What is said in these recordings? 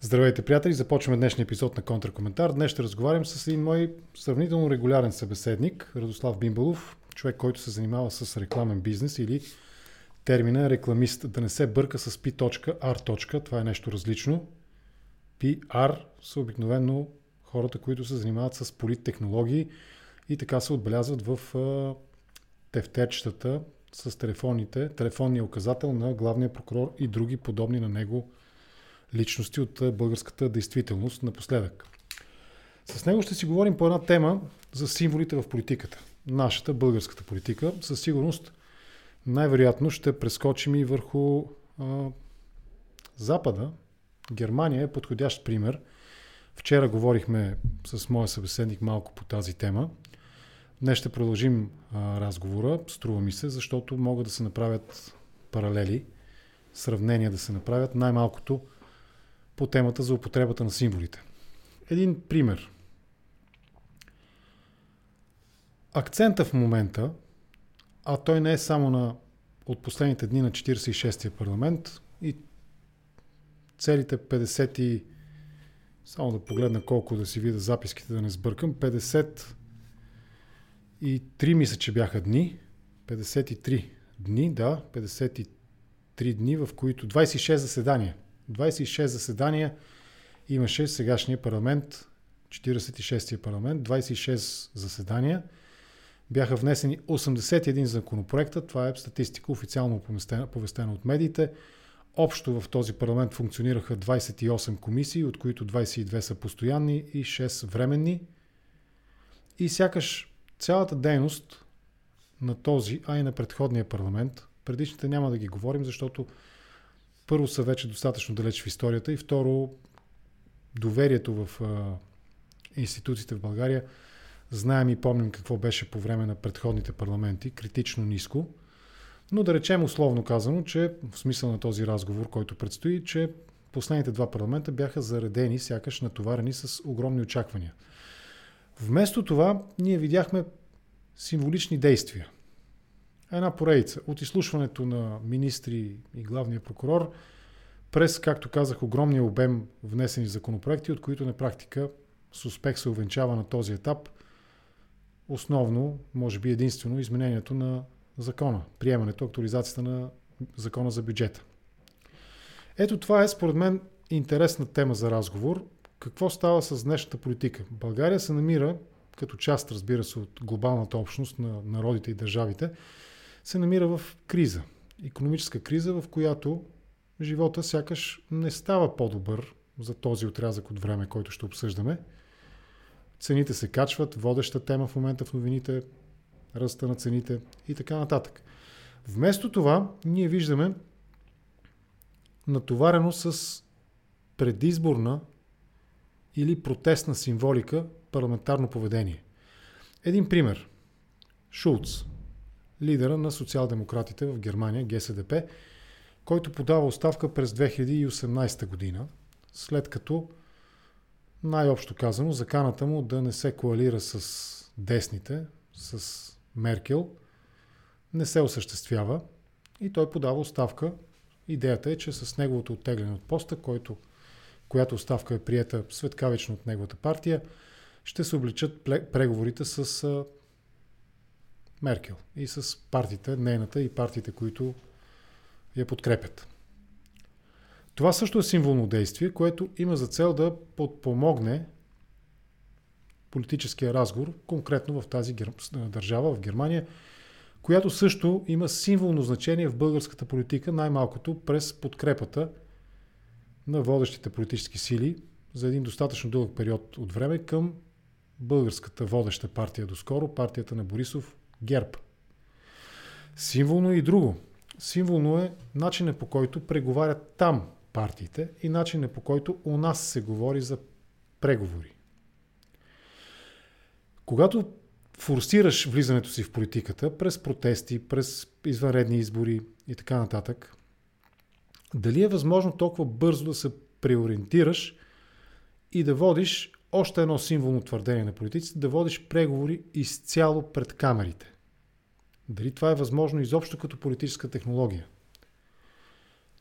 Здравейте, приятели! Започваме днешния епизод на Контракоментар. Днес ще разговарям с един мой сравнително регулярен събеседник, Радослав Бимбалов, човек, който се занимава с рекламен бизнес или термина рекламист. Да не се бърка с P.R. Това е нещо различно. PR са обикновено хората, които се занимават с политтехнологии и така се отбелязват в тефтерчетата с телефоните, телефонния указател на главния прокурор и други подобни на него личности от българската действителност напоследък. С него ще си говорим по една тема за символите в политиката. Нашата българската политика. Със сигурност най-вероятно ще прескочим и върху а, Запада. Германия е подходящ пример. Вчера говорихме с моя събеседник малко по тази тема. Днес ще продължим а, разговора, струва ми се, защото могат да се направят паралели, сравнения да се направят, най-малкото по темата за употребата на символите. Един пример. Акцента в момента, а той не е само на от последните дни на 46-я парламент и целите 50 и само да погледна колко да си видя записките да не сбъркам, 50 и 3 мисля, че бяха дни, 53 дни, да, 53 дни, в които 26 заседания – 26 заседания имаше сегашния парламент, 46-я парламент, 26 заседания. Бяха внесени 81 законопроекта, това е статистика официално повестена от медиите. Общо в този парламент функционираха 28 комисии, от които 22 са постоянни и 6 временни. И сякаш цялата дейност на този, а и на предходния парламент, предишните няма да ги говорим, защото първо са вече достатъчно далеч в историята и второ доверието в а, институциите в България знаем и помним какво беше по време на предходните парламенти, критично ниско. Но да речем условно казано, че в смисъл на този разговор, който предстои, че последните два парламента бяха заредени, сякаш натоварени с огромни очаквания. Вместо това, ние видяхме символични действия – една поредица от изслушването на министри и главния прокурор през, както казах, огромния обем внесени законопроекти, от които на практика с успех се увенчава на този етап основно, може би единствено, изменението на закона, приемането, актуализацията на закона за бюджета. Ето това е, според мен, интересна тема за разговор. Какво става с днешната политика? България се намира, като част, разбира се, от глобалната общност на народите и държавите, се намира в криза. Економическа криза, в която живота сякаш не става по-добър за този отрязък от време, който ще обсъждаме. Цените се качват, водеща тема в момента в новините, ръста на цените и така нататък. Вместо това, ние виждаме натоварено с предизборна или протестна символика парламентарно поведение. Един пример. Шулц, лидера на социал-демократите в Германия, ГСДП, който подава оставка през 2018 година, след като най-общо казано, заканата му да не се коалира с десните, с Меркел, не се осъществява и той подава оставка. Идеята е, че с неговото оттегляне от поста, който, която оставка е приета светкавично от неговата партия, ще се обличат преговорите с Меркел и с партиите, нейната и партиите, които я подкрепят. Това също е символно действие, което има за цел да подпомогне политическия разговор, конкретно в тази държава, в Германия, която също има символно значение в българската политика, най-малкото през подкрепата на водещите политически сили за един достатъчно дълъг период от време към българската водеща партия доскоро, партията на Борисов ГЕРБ. Символно е и друго. Символно е начинът по който преговарят там партиите и начинът по който у нас се говори за преговори. Когато форсираш влизането си в политиката през протести, през извънредни избори и така нататък, дали е възможно толкова бързо да се преориентираш и да водиш още едно символно твърдение на политиците, да водиш преговори изцяло пред камерите. Дали това е възможно изобщо като политическа технология?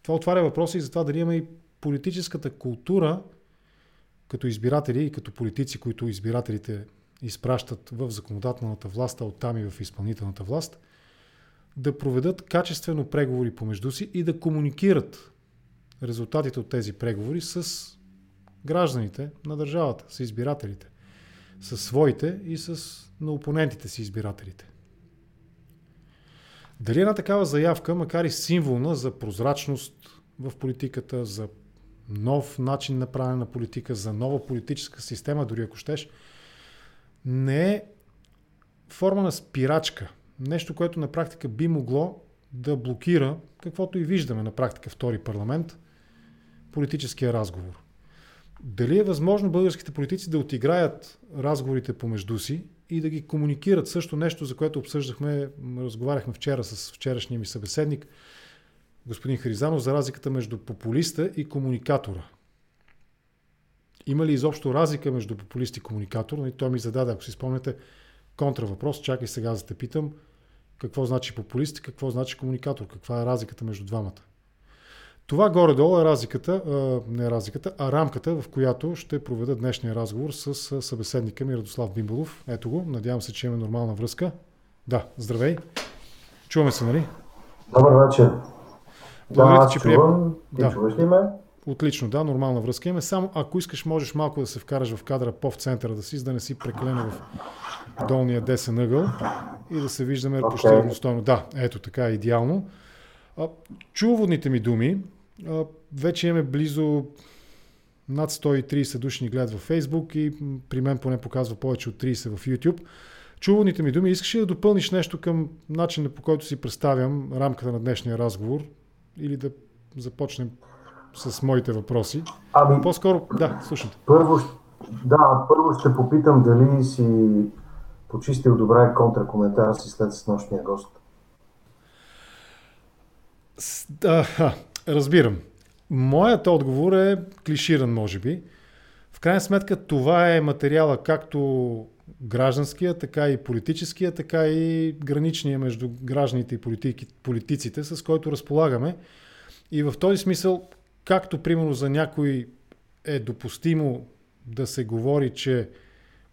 Това отваря въпроса и за това дали има и политическата култура като избиратели и като политици, които избирателите изпращат в законодателната власт, а оттам и в изпълнителната власт, да проведат качествено преговори помежду си и да комуникират резултатите от тези преговори с гражданите на държавата, с избирателите, с своите и с на опонентите си избирателите. Дали една такава заявка, макар и символна за прозрачност в политиката, за нов начин на правене на политика, за нова политическа система, дори ако щеш, не е форма на спирачка. Нещо, което на практика би могло да блокира, каквото и виждаме на практика втори парламент, политическия разговор. Дали е възможно българските политици да отиграят разговорите помежду си и да ги комуникират също нещо, за което обсъждахме, разговаряхме вчера с вчерашния ми събеседник, господин Харизанов, за разликата между популиста и комуникатора. Има ли изобщо разлика между популист и комуникатор? И нали, той ми зададе, ако си спомняте, контравъпрос. Чакай сега да те питам какво значи популист и какво значи комуникатор. Каква е разликата между двамата? Това горе-долу е разликата, не е разликата, а рамката, в която ще проведа днешния разговор с събеседника ми Радослав Бимбалов. Ето го, надявам се, че имаме нормална връзка. Да, здравей. Чуваме се, нали? Добър вечер. Благодаря да, че чувам. Ти да. чуваш ли ме? Отлично, да, нормална връзка имаме. Само ако искаш, можеш малко да се вкараш в кадра по-в центъра да си, за да не си прекалено в долния десен ъгъл и да се виждаме okay. почти равностойно. Да, ето така е идеално. Чуводните ми думи, вече имаме близо над 130 души ни гледат във Facebook и при мен поне показва повече от 30 в YouTube. Чуваните ми думи, искаш ли да допълниш нещо към начина по който си представям рамката на днешния разговор или да започнем с моите въпроси? Ами, По-скоро, да, слушайте. Първо, да, първо ще попитам дали си почистил добре контракоментара си след с нощния гост. Да, разбирам. Моят отговор е клиширан, може би. В крайна сметка това е материала както гражданския, така и политическия, така и граничния между гражданите и политиците, с който разполагаме. И в този смисъл, както примерно за някой е допустимо да се говори, че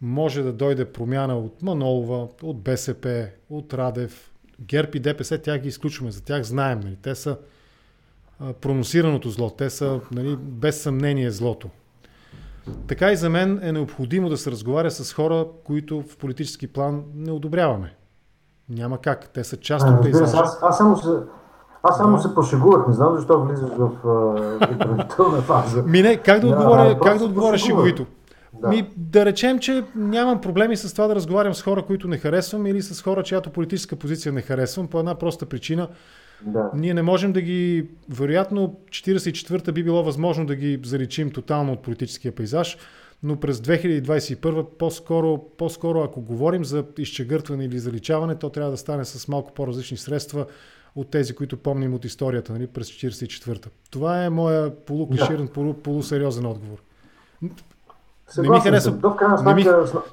може да дойде промяна от Манолова, от БСП, от Радев, ГЕРБ и ДПС, тях ги изключваме, за тях знаем. Нали? Те са проносираното зло. Те са нали, без съмнение злото. Така и за мен е необходимо да се разговаря с хора, които в политически план не одобряваме. Няма как. Те са част от тези. Аз, аз само се, аз само да. се пошегувах, не знам защо влизаш в uh, фаза. Мине, как да отговоря, да, как да отговоря шеговито? Да. Ми, да речем, че нямам проблеми с това да разговарям с хора, които не харесвам или с хора, чиято политическа позиция не харесвам, по една проста причина – да. Ние не можем да ги, вероятно 44-та би било възможно да ги заличим тотално от политическия пейзаж, но през 2021 по-скоро, по-скоро ако говорим за изчегъртване или заличаване, то трябва да стане с малко по-различни средства от тези, които помним от историята нали, през 44-та. Това е моя полуклиширан, да. полу, полусериозен отговор. не ми харесва, не ми,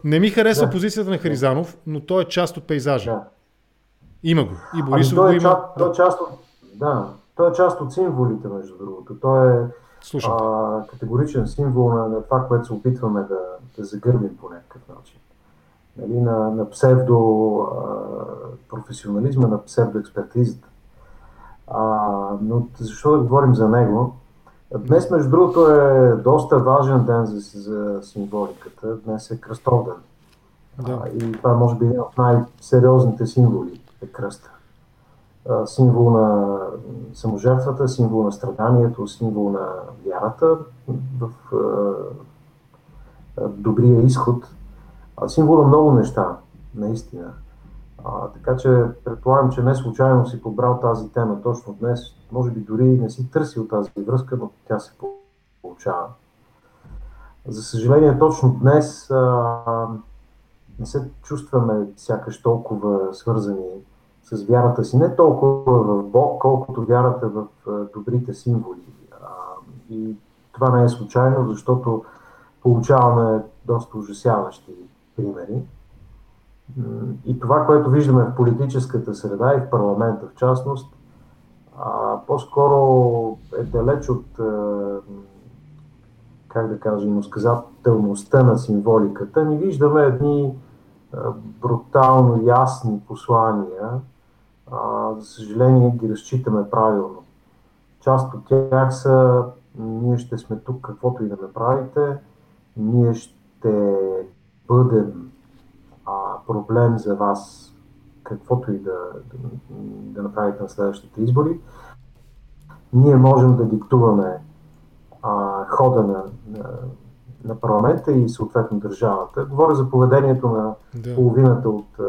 не ми харесва да. позицията на Харизанов, но той е част от пейзажа. Да. Има го. И Борисов ами, той е го има. Част, той е част от, да, той е част от символите, между другото. Той е а, категоричен символ на, на това, което се опитваме да, да загърбим по някакъв начин. Нали, на, на псевдо а, професионализма, на псевдоекспертизата. А, но защо да говорим за него? Днес, между другото, е доста важен ден за, за символиката. Днес е кръстовден. Да. А, и това може би е един от най-сериозните символи е кръста. Символ на саможертвата, символ на страданието, символ на вярата в добрия изход, символ на много неща, наистина. А, така че предполагам, че не случайно си побрал тази тема точно днес. Може би дори не си търсил тази връзка, но тя се получава. За съжаление, точно днес а, не се чувстваме сякаш толкова свързани с вярата си, не толкова в Бог, колкото вярата в добрите символи. И това не е случайно, защото получаваме доста ужасяващи примери. И това, което виждаме в политическата среда и в парламента в частност, по-скоро е далеч от как да кажа, иносказателността на символиката, ни виждаме едни брутално ясни послания. За съжаление ги разчитаме правилно. Част от тях са ние ще сме тук каквото и да направите, ние ще бъдем а, проблем за вас каквото и да, да, да направите на следващите избори. Ние можем да диктуваме а, хода на, на, на парламента и съответно държавата. Говоря за поведението на да. половината от,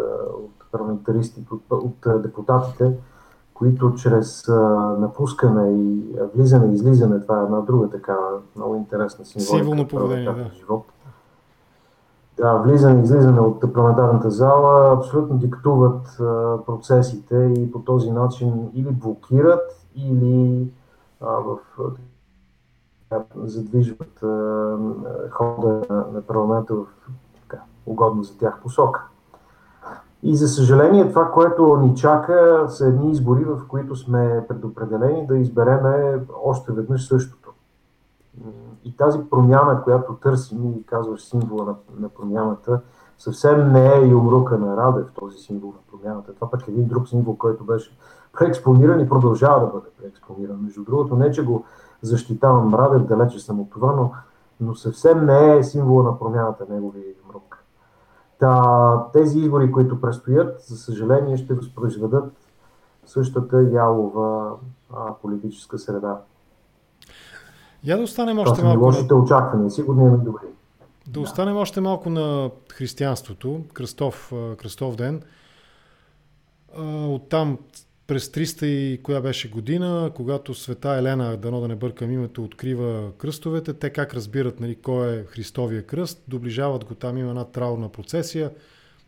от парламентаристите, от, от депутатите, които чрез а, напускане и влизане и излизане, това е една друга така много интересна символика. Символно поведение, да. Живот. Да, влизане и излизане от парламентарната зала абсолютно диктуват а, процесите и по този начин или блокират, или а, в задвижват хода на, на парламента в така, угодно за тях посока. И за съжаление това, което ни чака, са едни избори, в които сме предопределени да избереме още веднъж същото. И тази промяна, която търсим и казваш символа на, на промяната, съвсем не е и умрука на Радев, този символ на промяната. Това пък е един друг символ, който беше преекспониран и продължава да бъде преекспониран. Между другото, не че го защитавам Радев, далече съм от това, но, но съвсем не е символа на промяната неговия юмрук. Та, тези избори, които предстоят, за съжаление ще възпроизведат същата ялова а, политическа среда. Я да останем още малко. Лошите очаквания, сигурно имаме добри. Да, да останем още малко на християнството, Кръстов, Кръстов ден. Оттам през 300 и коя беше година, когато света Елена, дано да не бъркам името, открива кръстовете, те как разбират нали, кой е Христовия кръст, доближават го, там има една траурна процесия,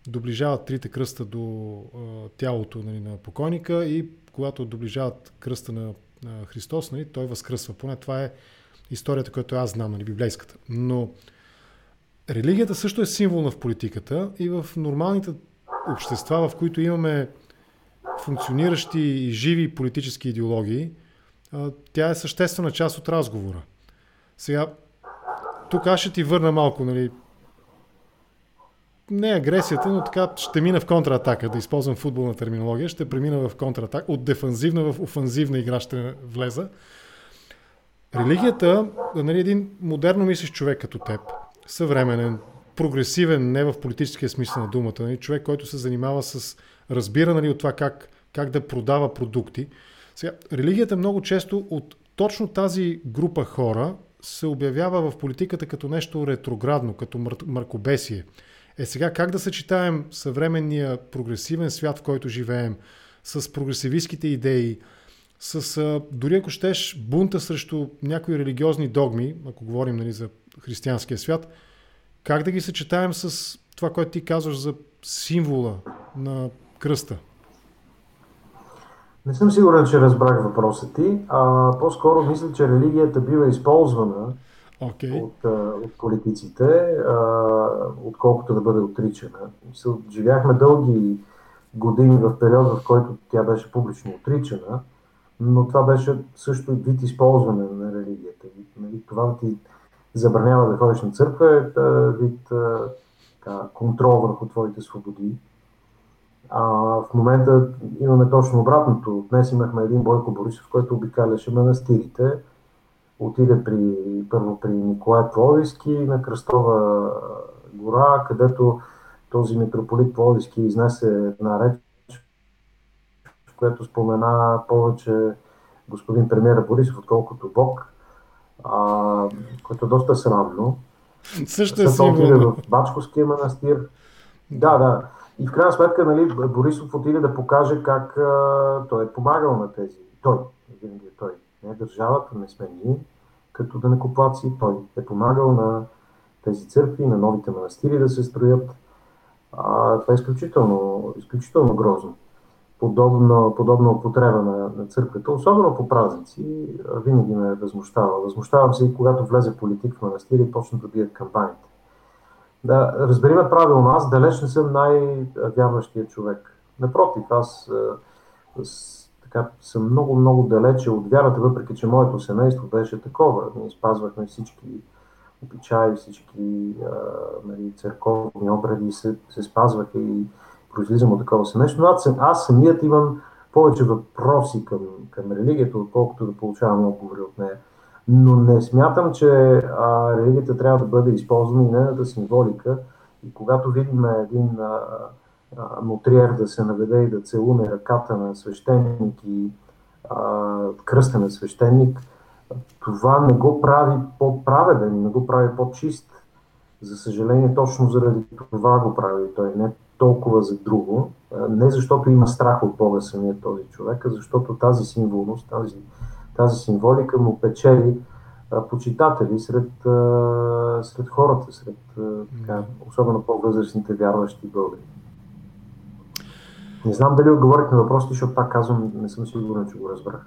доближават трите кръста до а, тялото нали, на покойника и когато доближават кръста на, на Христос, нали, той възкръсва. Поне това е историята, която аз знам, нали, библейската. Но религията също е символна в политиката и в нормалните общества, в които имаме функциониращи и живи политически идеологии, тя е съществена част от разговора. Сега, тук аз ще ти върна малко, нали, не агресията, но така ще мина в контратака, да използвам футболна терминология, ще премина в контратака, от дефанзивна в офанзивна игра ще влеза. Религията, нали, един модерно мислиш човек като теб, съвременен, прогресивен, не в политическия смисъл на думата, нали, човек, който се занимава с разбира нали, от това как, как да продава продукти. Сега, религията много често от точно тази група хора се обявява в политиката като нещо ретроградно, като мъркобесие. Е сега как да съчетаем съвременния прогресивен свят, в който живеем, с прогресивистските идеи, с дори ако щеш бунта срещу някои религиозни догми, ако говорим нали, за християнския свят, как да ги съчетаем с това, което ти казваш за символа на кръста? Не съм сигурен, че разбрах въпроса ти. А, по-скоро мисля, че религията бива използвана okay. от, от политиците, а, отколкото да бъде отричана. Живяхме дълги години в период, в който тя беше публично отричана, но това беше също вид използване на религията. Нали, това ти забранява да ходиш на църква, е вид контрол върху твоите свободи. А, в момента имаме точно обратното. Днес имахме един Бойко Борисов, който обикаляше манастирите. Отиде при, първо при Николай Пловиски на Кръстова гора, където този митрополит Пловиски изнесе една реч, в която спомена повече господин премиера Борисов, отколкото Бог, а, което е доста срамно. Също е сигурно. в Бачковския манастир. Да, да. И в крайна сметка, нали, Борисов отиде да покаже как а, той е помагал на тези. Той, винаги е той. Не е държавата, не сме ние, като да накоплаци. Той е помагал на тези църкви, на новите манастири да се строят. А, това е изключително, изключително грозно. Подобна, подобна употреба на, на църквата, особено по празници, винаги ме е възмущава. Възмущавам се и когато влезе политик в манастир и почна да бият кампаниите. Да, разбери ме правилно, аз далеч не съм най-вярващия човек. Напротив, аз с, така, съм много, много далече от вярата, въпреки че моето семейство беше такова. Ние спазвахме всички обичаи, всички а, нали, църковни обреди се, се спазваха и произлизам от такова семейство. Но аз, аз самият имам повече въпроси към, към религията, отколкото да получавам отговори от нея. Но не смятам, че а, религията трябва да бъде използвана и нейната символика. И когато видим един а, а, мутриер да се наведе и да целуне ръката на свещеник и а, кръста на свещеник, това не го прави по-праведен, не го прави по-чист. За съжаление, точно заради това го прави той, не толкова за друго. Не защото има страх от Бога самия този човек, а защото тази символност, тази, тази символика му печели почитатели сред, сред хората, сред така, особено по-възрастните вярващи българи. Не знам дали отговорих на въпросите, защото пак казвам, не съм сигурен, че го разбрах.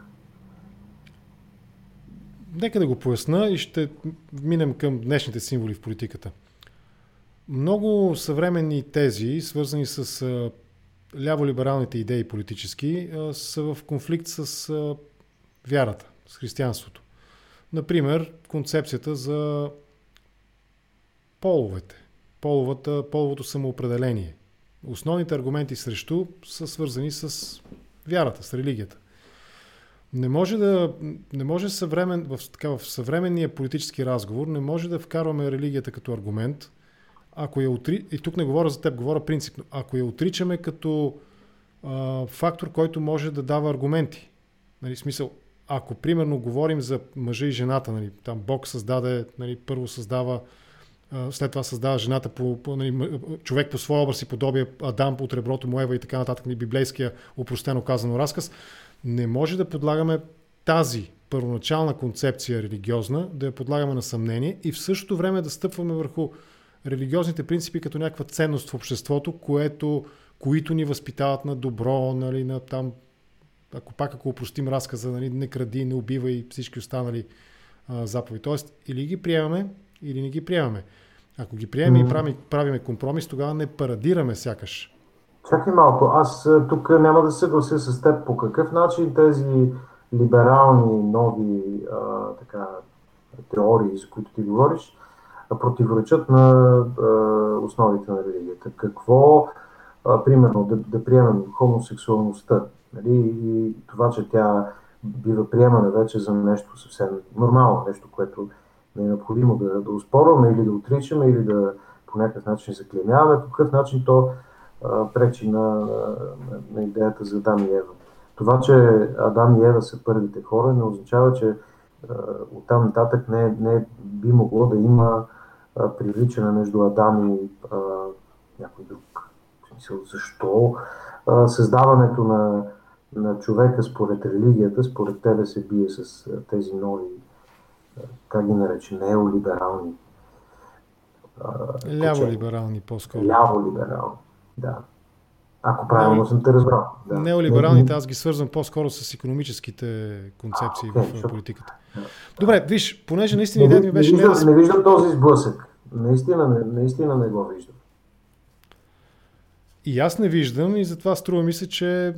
Нека да го поясна и ще минем към днешните символи в политиката. Много съвременни тези, свързани с ляво-либералните идеи политически, са в конфликт с вярата, с християнството. Например, концепцията за половете, половата, половото самоопределение. Основните аргументи срещу са свързани с вярата, с религията. Не може да. Не може съвремен, в, така, в съвременния политически разговор не може да вкарваме религията като аргумент, ако я отри... И тук не говоря за теб, говоря принципно. Ако я отричаме като а, фактор, който може да дава аргументи. Нали, смисъл, ако примерно говорим за мъжа и жената, нали, там Бог създаде, нали, първо създава, а, след това създава жената по, по нали, човек по своя образ и подобие, Адам от реброто му Ева и така нататък, нали, библейския упростено казано разказ, не може да подлагаме тази първоначална концепция религиозна, да я подлагаме на съмнение и в същото време да стъпваме върху религиозните принципи като някаква ценност в обществото, което, които ни възпитават на добро, нали, на там, ако пак ако упростим разказа, нали, не кради, не убива и всички останали а, заповеди. Тоест, или ги приемаме, или не ги приемаме. Ако ги приемем mm-hmm. и правим, правиме компромис, тогава не парадираме сякаш. Чакай малко, аз тук няма да съглася с теб по какъв начин тези либерални нови а, така, теории, за които ти говориш, противоречат на а, основите на религията. Какво, а, примерно, да, да приемем хомосексуалността нали, и това, че тя бива приемана вече за нещо съвсем нормално, нещо, което не е необходимо да, да успорваме или да отричаме, или да по някакъв начин заклемяваме, по какъв начин то а, пречи на, на, на идеята за Адам и Ева. Това, че Адам и Ева са първите хора, не означава, че оттам нататък не, не би могло да има привличане между Адам и а, някой друг. В смисъл, защо а, създаването на, на човека според религията, според тебе се бие с а, тези нови, а, как ги нарече, неолиберални. Ляво-либерални по-скоро. Ляво-либерални, да. Ако правилно съм те разбрал. Да. Неолибералните аз ги свързвам по-скоро с економическите концепции а, okay, в политиката. Добре, виж, понеже наистина идеята ми беше... Не виждам, не, да... не виждам този сблъсък. Наистина, не, наистина не го виждам. И аз не виждам и затова струва ми се, че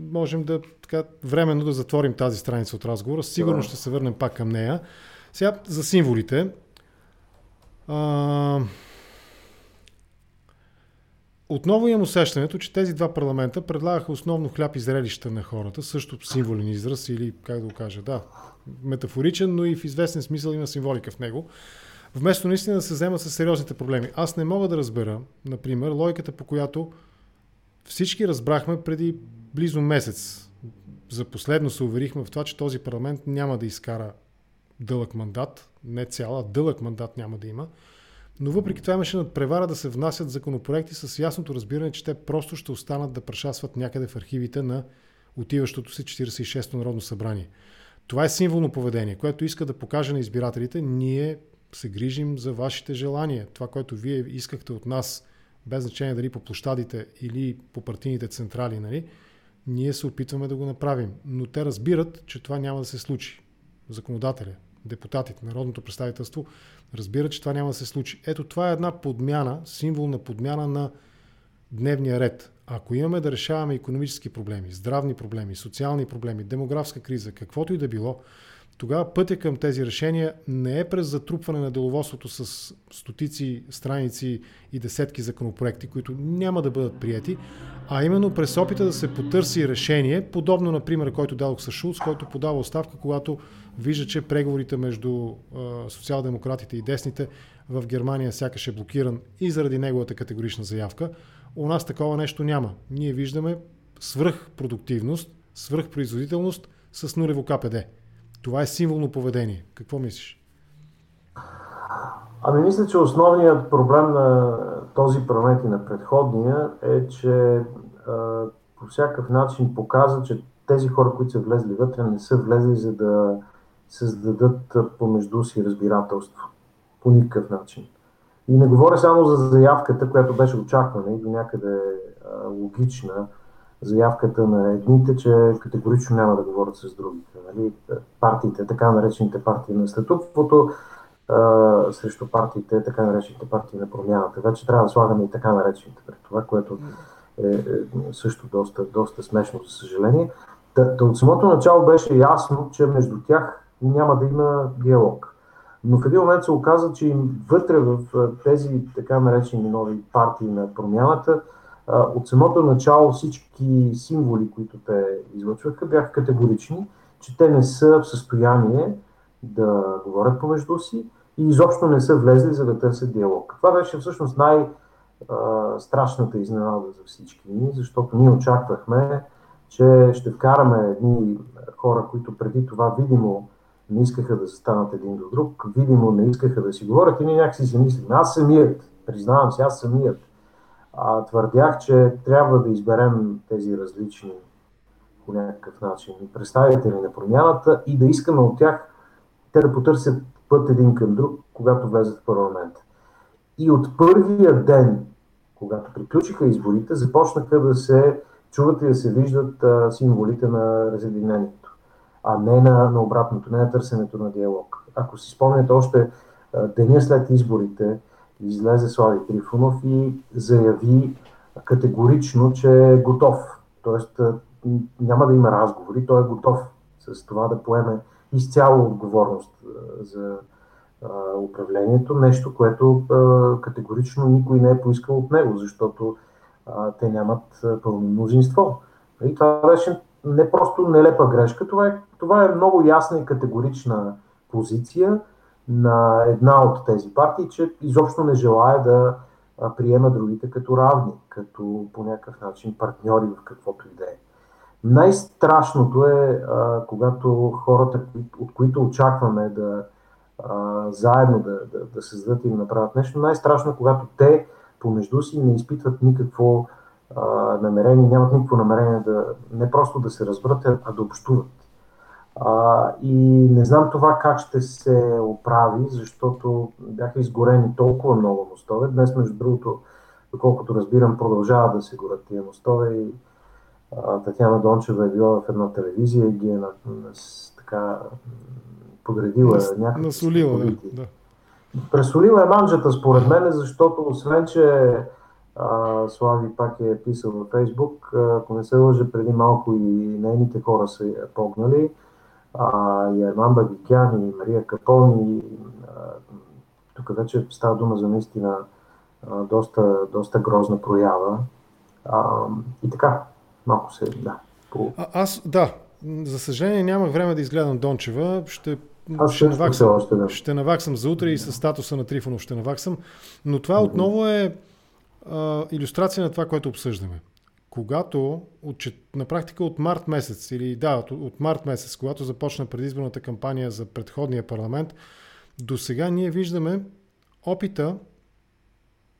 можем да така временно да затворим тази страница от разговора. Сигурно да. ще се върнем пак към нея. Сега за символите. А... Отново имам усещането, че тези два парламента предлагаха основно хляб и зрелища на хората, също символен израз или как да го кажа, да, метафоричен, но и в известен смисъл има символика в него. Вместо наистина да се вземат с сериозните проблеми. Аз не мога да разбера, например, логиката по която всички разбрахме преди близо месец. За последно се уверихме в това, че този парламент няма да изкара дълъг мандат, не цяла, дълъг мандат няма да има. Но въпреки това имаше надпревара да се внасят законопроекти с ясното разбиране, че те просто ще останат да прашасват някъде в архивите на отиващото си 46-то Народно събрание. Това е символно поведение, което иска да покаже на избирателите, ние се грижим за вашите желания. Това, което вие искахте от нас, без значение дали по площадите или по партийните централи, нали, ние се опитваме да го направим. Но те разбират, че това няма да се случи. Законодателя, депутатите, народното представителство разбират, че това няма да се случи. Ето това е една подмяна, символна подмяна на дневния ред. Ако имаме да решаваме економически проблеми, здравни проблеми, социални проблеми, демографска криза, каквото и да било, тогава пътя към тези решения не е през затрупване на деловодството с стотици страници и десетки законопроекти, които няма да бъдат прияти, а именно през опита да се потърси решение, подобно на примера, който дадох с Шулц, който подава оставка, когато вижда, че преговорите между социал-демократите и десните в Германия сякаш е блокиран и заради неговата категорична заявка. У нас такова нещо няма. Ние виждаме свръхпродуктивност, свръхпроизводителност с нулево КПД. Това е символно поведение. Какво мислиш? Ами мисля, че основният проблем на този парламент и на предходния е, че а, по всякакъв начин показва, че тези хора, които са влезли вътре, не са влезли за да създадат помежду си разбирателство. По никакъв начин. И не говоря само за заявката, която беше очаквана и до някъде а, логична, заявката на едните, че категорично няма да говорят с другите. Нали? Партиите, така наречените партии на статуквото, срещу партиите, така наречените партии на промяната. Вече трябва да слагаме и така наречените пред това, което е, е също доста, доста смешно, за съжаление. Та, та от самото начало беше ясно, че между тях няма да има диалог. Но в един момент се оказа, че им вътре в тези така наречени нови партии на промяната, от самото начало всички символи, които те излъчваха, бяха категорични, че те не са в състояние да говорят помежду си и изобщо не са влезли за да търсят диалог. Това беше всъщност най-страшната изненада за всички ни, защото ние очаквахме, че ще вкараме едни хора, които преди това видимо не искаха да застанат един до друг, видимо не искаха да си говорят и ние някакси си мислихме, аз самият, признавам се, аз самият а, твърдях, че трябва да изберем тези различни по някакъв начин представители на промяната и да искаме от тях те да потърсят път един към друг, когато влезат в парламент. И от първия ден, когато приключиха изборите, започнаха да се чуват и да се виждат а, символите на разединението, а не на, на обратното, не на търсенето на диалог. Ако си спомняте още а, деня след изборите, излезе Слави Трифонов и заяви категорично, че е готов. Тоест няма да има разговори, той е готов с това да поеме изцяло отговорност за управлението, нещо, което категорично никой не е поискал от него, защото те нямат пълно мнозинство. И това беше не просто нелепа грешка, това е, това е много ясна и категорична позиция, на една от тези партии, че изобщо не желая да приема другите като равни, като по някакъв начин партньори в каквото и да е. Най-страшното е, когато хората, от които очакваме да заедно да, да, да създадат и да направят нещо, най-страшно е, когато те помежду си не изпитват никакво намерение, нямат никакво намерение да не просто да се разберат, а да общуват. А, и не знам това как ще се оправи, защото бяха изгорени толкова много мостове. Днес, между другото, доколкото разбирам, продължава да се горят тия мостове и а, Татьяна Дончева е била в една телевизия и ги е на, на, така подредила Нас, някакви... Насолила, да, да. Пресолила е манджата, според мен, защото освен, че а, Слави пак е писал във Фейсбук, ако не се лъжа, преди малко и нейните хора са погнали, а, и Арман Бадикян, и Мария Капон, и тук вече става дума за наистина а, доста, доста грозна проява. А, и така, малко се, да. По... А, аз, да, за съжаление нямах време да изгледам Дончева. Ще аз ще наваксам, още, да. ще наваксам за утре и с статуса на Трифонов ще наваксам. Но това отново е а, иллюстрация на това, което обсъждаме когато от, на практика от март месец, или да, от, от март месец, когато започна предизборната кампания за предходния парламент, до сега ние виждаме опита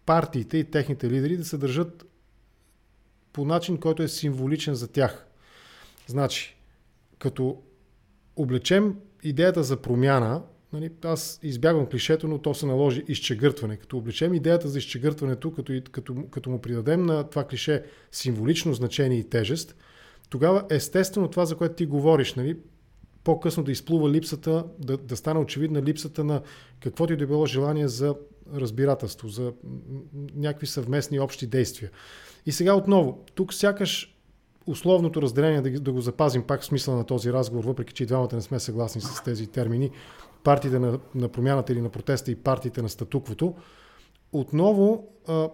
партиите и техните лидери да се държат по начин, който е символичен за тях. Значи, като облечем идеята за промяна Нали, аз избягвам клишето, но то се наложи изчегъртване. Като облечем идеята за изчегъртването, като, като, като му придадем на това клише символично значение и тежест, тогава естествено това, за което ти говориш, нали, по-късно да изплува липсата, да, да стане очевидна липсата на каквото и да било желание за разбирателство, за някакви съвместни общи действия. И сега отново, тук сякаш условното разделение, да, да го запазим пак в смисъл на този разговор, въпреки че и двамата не сме съгласни с тези термини, партиите на, на промяната или на протеста и партиите на статуквото, отново а,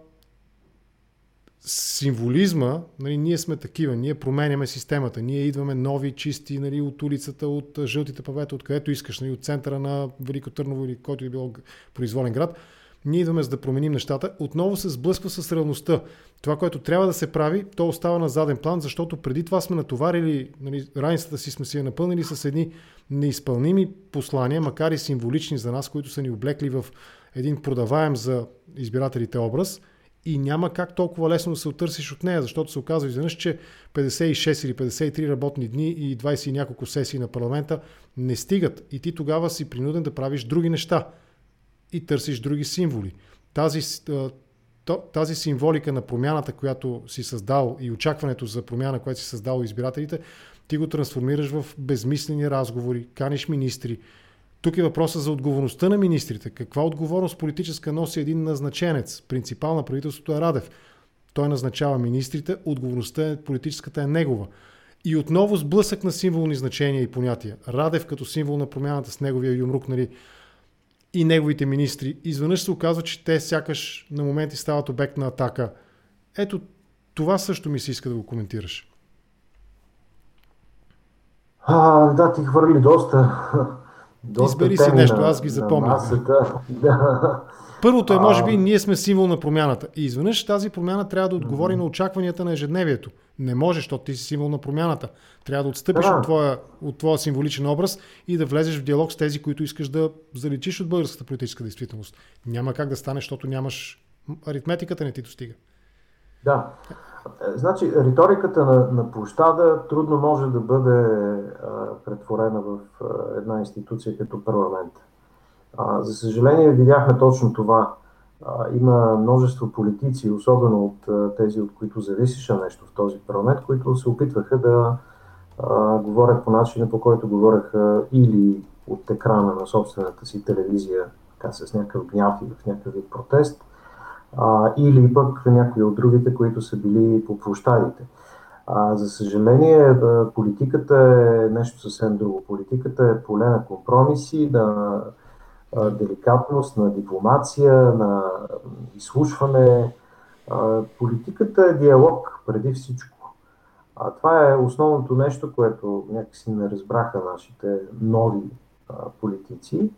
символизма, нали, ние сме такива, ние променяме системата, ние идваме нови, чисти нали, от улицата, от жълтите павета, откъдето искаш, нали, от центъра на Велико Търново или който е било произволен град. Ние идваме за да променим нещата. Отново се сблъсква с реалността. Това, което трябва да се прави, то остава на заден план, защото преди това сме натоварили, нали, раницата си сме си я напълнили с едни неизпълними послания, макар и символични за нас, които са ни облекли в един продаваем за избирателите образ – и няма как толкова лесно да се отърсиш от нея, защото се оказва изведнъж, че 56 или 53 работни дни и 20 и няколко сесии на парламента не стигат и ти тогава си принуден да правиш други неща и търсиш други символи. Тази, тази символика на промяната, която си създал и очакването за промяна, която си създал избирателите, ти го трансформираш в безмислени разговори, каниш министри, тук е въпроса за отговорността на министрите. Каква отговорност политическа носи един назначенец? Принципал на правителството е Радев. Той назначава министрите, отговорността е политическата е негова. И отново сблъсък на символни значения и понятия. Радев като символ на промяната с неговия юмрук, нали, и неговите министри. Изведнъж се оказва, че те сякаш на моменти стават обект на атака. Ето, това също ми се иска да го коментираш. А, да, ти хвърли доста Избери си нещо, аз ги запомням. Първото е, може би, ние сме символ на промяната. И изведнъж тази промяна трябва да отговори mm-hmm. на очакванията на ежедневието. Не може, защото ти си символ на промяната. Трябва да отстъпиш да. от, твоя, от твоя символичен образ и да влезеш в диалог с тези, които искаш да заличиш от българската политическа действителност. Няма как да стане, защото нямаш аритметиката не ти достига. Да. Е, значи, риториката на, на площада трудно може да бъде а, претворена в а, една институция като парламент. За съжаление, видяхме точно това. Има множество политици, особено от тези, от които зависеше нещо в този парламент, които се опитваха да а, говорят по начина, по който говореха или от екрана на собствената си телевизия, така с някакъв гняв или в някакъв протест, или пък някои от другите, които са били по площадите. За съжаление, политиката е нещо съвсем друго. Политиката е поле на компромиси, на деликатност, на дипломация, на изслушване. Политиката е диалог преди всичко. А това е основното нещо, което някакси не разбраха нашите нови политици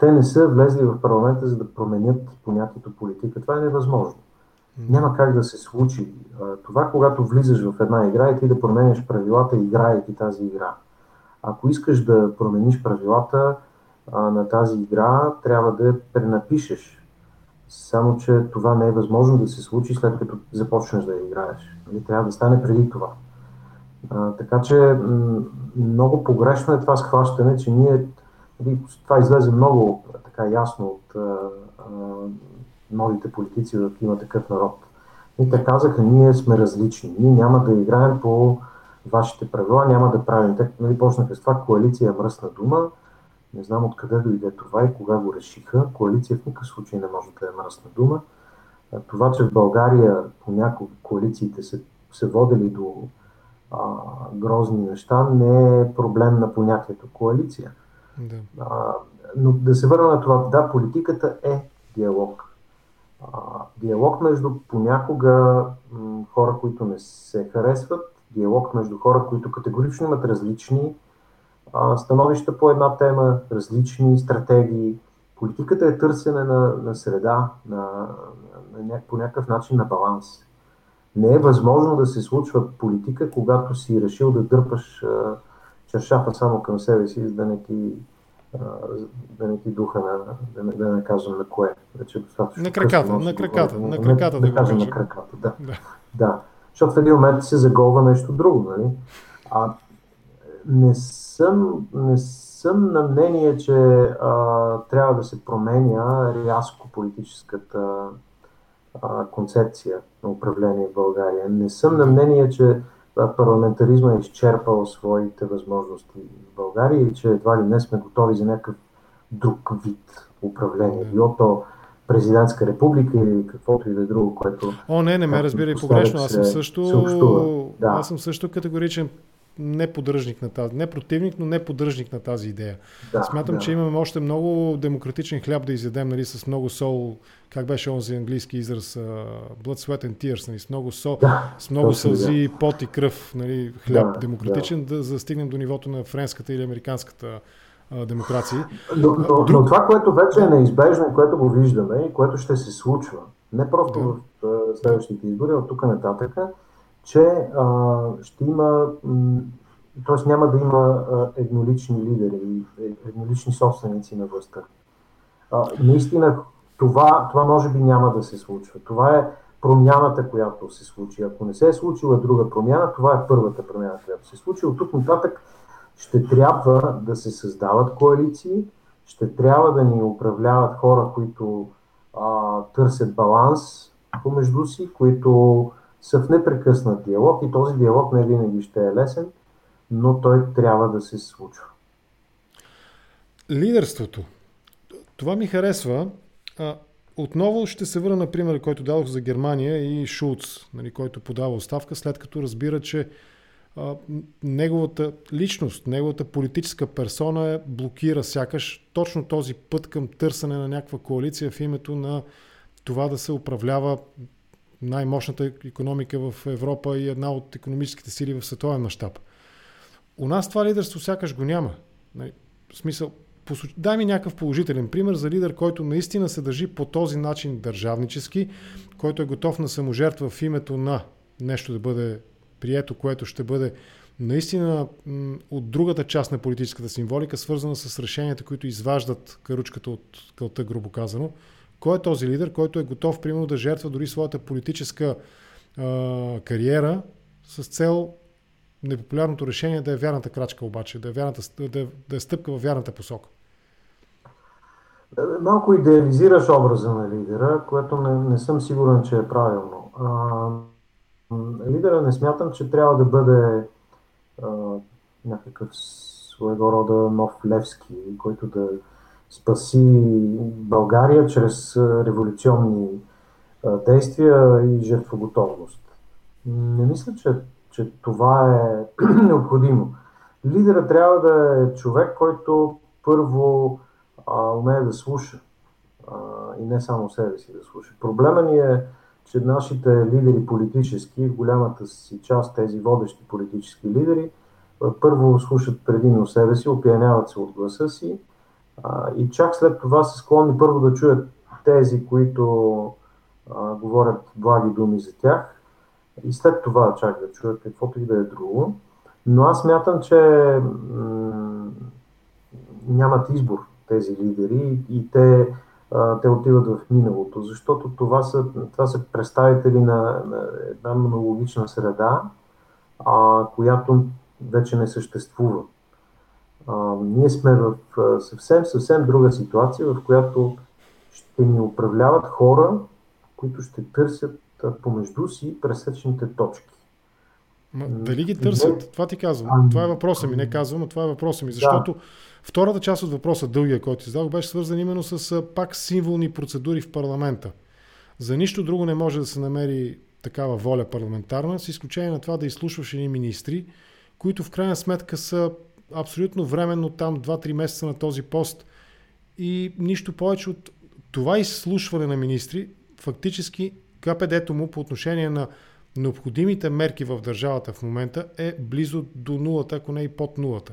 те не са влезли в парламента, за да променят понятието политика. Това е невъзможно. Няма как да се случи. Това, когато влизаш в една игра и ти да променяш правилата, играйки тази игра. Ако искаш да промениш правилата на тази игра, трябва да я пренапишеш. Само, че това не е възможно да се случи след като започнеш да я играеш. Нали, трябва да стане преди това. А, така че много погрешно е това схващане, че ние това излезе много така ясно от а, а, новите политици в има такъв народ. И те казаха, ние сме различни, ние няма да играем по вашите правила, няма да правим. Те нали, почнаха с това коалиция е мръсна дума. Не знам откъде дойде това и кога го решиха. Коалиция в никакъв случай не може да е мръсна дума. Това, че в България понякога коалициите се, се водели до а, грозни неща, не е проблем на понятието коалиция. Да. А, но да се върна на това, да, политиката е диалог. А, диалог между понякога м, хора, които не се харесват, диалог между хора, които категорично имат различни а, становища по една тема, различни стратегии. Политиката е търсене на, на среда, на, на, на, по някакъв начин на баланс. Не е възможно да се случва политика, когато си решил да дърпаш а, чершафа само към себе си, за да не ти, да не ти духа на, да не, да не казвам на кое. Вече е достатъчно на краката, на краката, на краката, да, да, кажем на краката, да. да. да. Защото в един момент се заголва нещо друго, нали? А, не съм, не съм на мнение, че а, трябва да се променя рязко политическата а, концепция на управление в България. Не съм на мнение, че парламентаризма е изчерпал своите възможности в България и че едва ли не сме готови за някакъв друг вид управление. Било то президентска република или каквото и да е друго, което... О, не, не ме разбира и погрешно. Аз съм също, да. аз съм също категоричен не поддръжник на тази, не противник, но не поддръжник на тази идея. Да, Смятам, да. че имаме още много демократичен хляб да изядем, нали, с много сол, как беше онзи английски израз, uh, blood, sweat and tears, нали, с много сол, да, с много сълзи, да. пот и кръв, нали, хляб да, демократичен, да. да, за да стигнем до нивото на френската или американската демокрации. Но, но, Друг... но това, което вече е неизбежно и което го виждаме и което ще се случва, не просто да. в следващите избори, от тук нататък, че а, ще има, т.е. няма да има еднолични лидери, еднолични собственици на властта. Наистина, това, това може би няма да се случва. Това е промяната, която се случи. Ако не се е случила друга промяна, това е първата промяна, която се случи. От тук нататък ще трябва да се създават коалиции, ще трябва да ни управляват хора, които а, търсят баланс помежду си, които са в непрекъснат диалог и този диалог не винаги ще е лесен, но той трябва да се случва. Лидерството. Това ми харесва. Отново ще се върна на пример, който дадох за Германия и Шулц, нали, който подава оставка, след като разбира, че а, неговата личност, неговата политическа персона е, блокира сякаш точно този път към търсене на някаква коалиция в името на това да се управлява най-мощната економика в Европа и една от економическите сили в световен мащаб. У нас това лидерство сякаш го няма. В смисъл, дай ми някакъв положителен пример за лидер, който наистина се държи по този начин държавнически, който е готов на саможертва в името на нещо да бъде прието, което ще бъде наистина от другата част на политическата символика, свързана с решенията, които изваждат каручката от кълта, грубо казано, кой е този лидер, който е готов, примерно, да жертва дори своята политическа а, кариера с цел непопулярното решение да е вярната крачка обаче, да е, вярната, да, да е стъпка в вярната посока? Малко идеализираш образа на лидера, което не, не съм сигурен, че е правилно. А, лидера не смятам, че трябва да бъде а, някакъв своего рода нов Левски, който да спаси България чрез революционни действия и жертвоготовност. Не мисля, че, че това е необходимо. Лидера трябва да е човек, който първо а, умее да слуша а, и не само себе си да слуша. Проблема ни е, че нашите лидери политически, в голямата си част тези водещи политически лидери, първо слушат предимно себе си, опияняват се от гласа си и чак след това са склонни първо да чуят тези, които а, говорят благи думи за тях и след това чак да чуят каквото и да е друго. Но аз мятам, че м- нямат избор тези лидери и те, а, те отиват в миналото, защото това са, това са представители на, на една монологична среда, а, която вече не съществува. А, ние сме в съвсем, съвсем друга ситуация, в която ще ни управляват хора, които ще търсят помежду си пресечните точки. Ма, дали ги търсят? Това ти казвам. А, това е въпросът ми. Не казвам, но това е въпросът ми. Защото да. втората част от въпроса, дългия, който ти зададох, беше свързан именно с пак символни процедури в парламента. За нищо друго не може да се намери такава воля парламентарна, с изключение на това да изслушваш едни министри, които в крайна сметка са абсолютно временно там 2-3 месеца на този пост и нищо повече от това изслушване на министри, фактически КПД-то му по отношение на необходимите мерки в държавата в момента е близо до нулата, ако не и под нулата.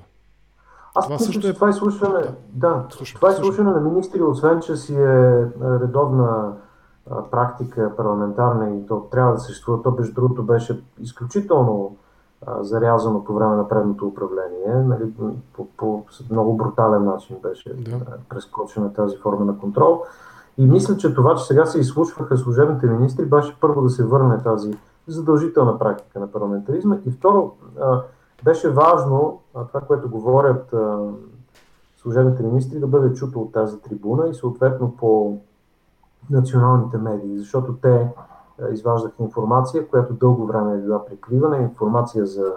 Аз това мисля, също е... това изслушване, да, да слушам, това изслушване на министри, освен че си е редовна практика парламентарна и то трябва да съществува, то между другото беше изключително зарязано по време на предното управление. Нали, по, по много брутален начин беше да. прескочена тази форма на контрол. И мисля, че това, че сега се изслушваха служебните министри, беше първо да се върне тази задължителна практика на парламентаризма. И второ, беше важно това, което говорят служебните министри, да бъде чуто от тази трибуна и съответно по националните медии, защото те изваждах информация, която дълго време е била прикривана, информация за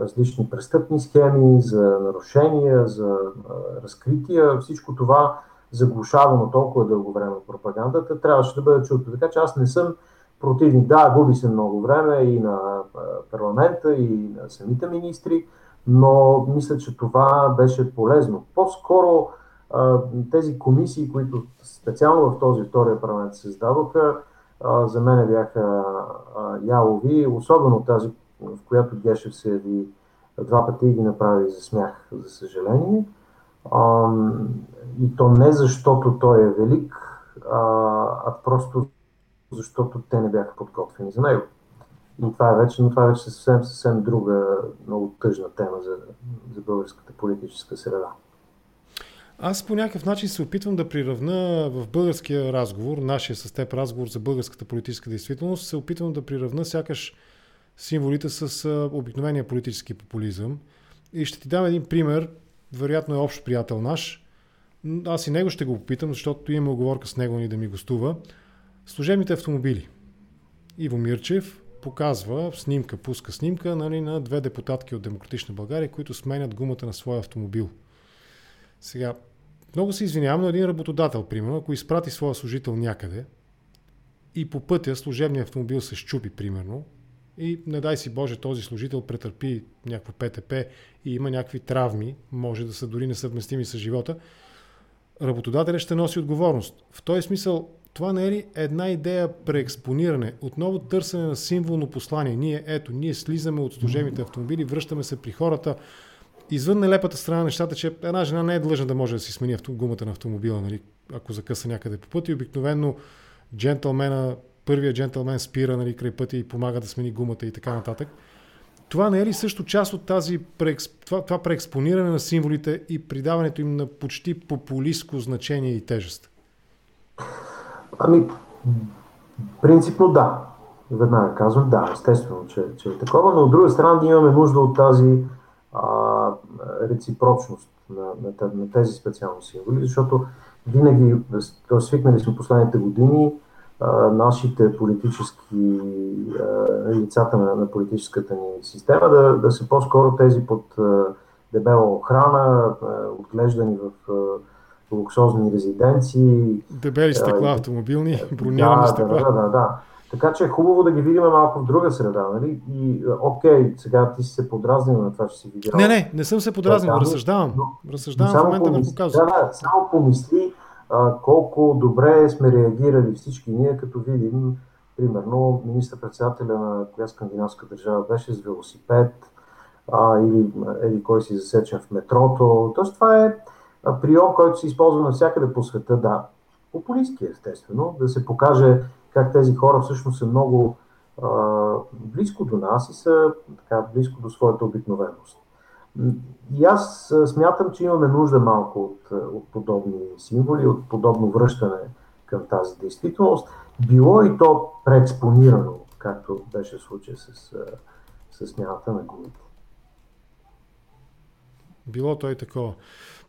различни престъпни схеми, за нарушения, за разкрития. Всичко това заглушавано толкова дълго време пропагандата, трябваше да бъде чуто. Така че аз не съм противник. Да, губи се много време и на парламента, и на самите министри, но мисля, че това беше полезно. По-скоро тези комисии, които специално в този втория парламент се създадоха, за мен бяха ялови, особено тази, в която Гешев се яви два пъти и ги направи за смях, за съжаление. И то не защото той е велик, а просто защото те не бяха подготвени за него. Но това е вече, но това е вече съвсем, съвсем друга, много тъжна тема за, за българската политическа среда. Аз по някакъв начин се опитвам да приравна в българския разговор, нашия с теб разговор за българската политическа действителност, се опитвам да приравна сякаш символите с обикновения политически популизъм. И ще ти дам един пример, вероятно е общ приятел наш. Аз и него ще го попитам, защото имаме оговорка с него ни да ми гостува. Служебните автомобили. Иво Мирчев показва снимка, пуска снимка нали, на две депутатки от Демократична България, които сменят гумата на своя автомобил. Сега, много се извинявам, но един работодател, примерно, ако изпрати своя служител някъде и по пътя служебният автомобил се щупи, примерно, и не дай си Боже, този служител претърпи някакво ПТП и има някакви травми, може да са дори несъвместими с живота, работодателят ще носи отговорност. В този смисъл, това не е ли една идея преекспониране, отново търсене на символно послание? Ние, ето, ние слизаме от служебните автомобили, връщаме се при хората, извън нелепата страна на нещата, че една жена не е длъжна да може да си смени гумата на автомобила, нали, ако закъса някъде по пъти. Обикновено джентълмена, първият джентълмен спира нали, край пътя и помага да смени гумата и така нататък. Това не е ли също част от тази това, това преекспониране на символите и придаването им на почти популистско значение и тежест? Ами, принципно да. Веднага казвам да, естествено, че, че е такова, но от друга страна ние имаме нужда от тази а, реципрочност на, на, на тези специални символи, защото винаги, т.е. свикнали сме последните години, а, нашите политически, а, лицата на, на политическата ни система да, да са по-скоро тези под а, дебела охрана, а, отглеждани в а, луксозни резиденции. Дебели стъкла, автомобилни, бронирани да, стъкла. Да, да, да. Така че е хубаво да ги видим малко в друга среда, нали? И окей, сега ти си се подразнил на това, че си видял. Не, не, не съм се подразнил, да, разсъждавам. Но, разсъждавам в момента помисли, да показвам. Да, само помисли а, колко добре сме реагирали всички ние, като видим, примерно, министър-председателя на коя скандинавска държава беше с велосипед, а, или еди кой си засечен в метрото. Тоест това е прием, който се използва навсякъде по света, да. Популистски, естествено, да се покаже как тези хора всъщност са много а, близко до нас и са така близко до своята обикновеност. И аз смятам, че имаме нужда малко от, от подобни символи, от подобно връщане към тази действителност. Било и то преекспонирано, както беше случай с, с смяната на гумите. Било то и такова.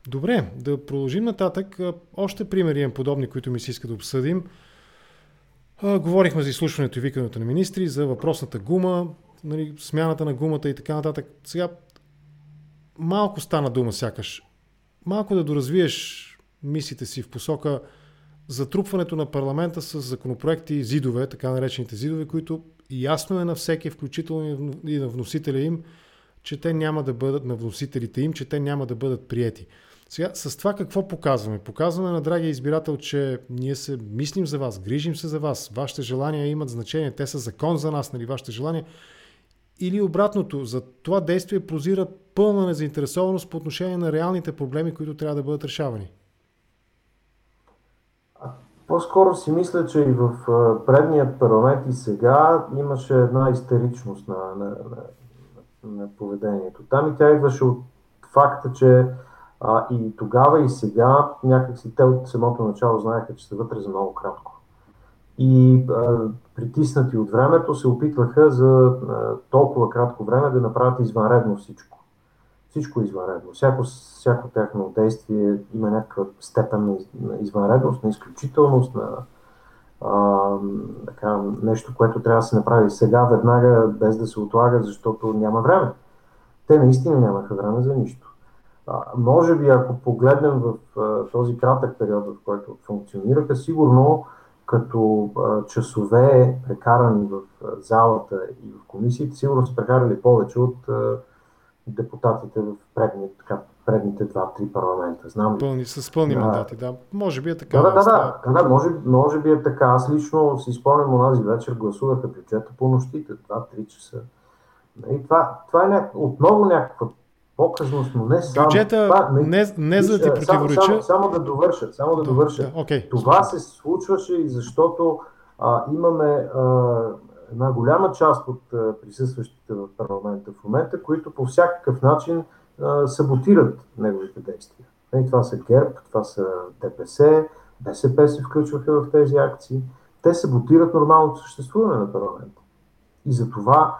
Добре, да продължим нататък. Още примери имам подобни, които ми се иска да обсъдим. Говорихме за изслушването и викането на министри, за въпросната гума, нали, смяната на гумата и така нататък. Сега малко стана дума сякаш. Малко да доразвиеш мислите си в посока затрупването на парламента с законопроекти зидове, така наречените зидове, които ясно е на всеки, включително и на вносителя им, че те няма да бъдат, на вносителите им, че те няма да бъдат приети. Сега, с това какво показваме? Показваме на драгия избирател, че ние се мислим за вас, грижим се за вас, вашите желания имат значение, те са закон за нас, нали, вашите желания. Или обратното, за това действие прозира пълна незаинтересованост по отношение на реалните проблеми, които трябва да бъдат решавани. По-скоро си мисля, че и в предният парламент и сега имаше една истеричност на, на, на, на поведението. Там и тя идваше от факта, че а, и тогава и сега някакси те от самото начало знаеха, че са вътре за много кратко. И а, притиснати от времето се опитваха за а, толкова кратко време да направят извънредно всичко. Всичко е извънредно. Всяко, всяко тяхно действие има някаква степен на извънредност, на изключителност, на а, така, нещо, което трябва да се направи сега, веднага, без да се отлага, защото няма време. Те наистина нямаха време за нищо. А, може би, ако погледнем в а, този кратък период, в който функционираха, сигурно като а, часове прекарани в а, залата и в комисиите, сигурно са прекарали повече от а, депутатите в предни, така, предните 2-3 парламента. Знам. Пълни, с пълни да. мандати, да. Може би е така. Да, да, да, да, да може, може би е така. Аз лично си спомням онази вечер гласуваха бюджета по нощите, 2-3 часа. И това, това е няк... отново някаква показност, но не само. Бюджета това, не, не, не за да ти противореча. Само, само, само да довърша, само да, довърша. Да, okay. Това се случваше и защото а, имаме а, една голяма част от а, присъстващите в парламента в момента, които по всякакъв начин а, саботират неговите действия. И това са ГЕРБ, това са ДПС, БСП се включваха в тези акции. Те саботират нормалното съществуване на парламента. И за това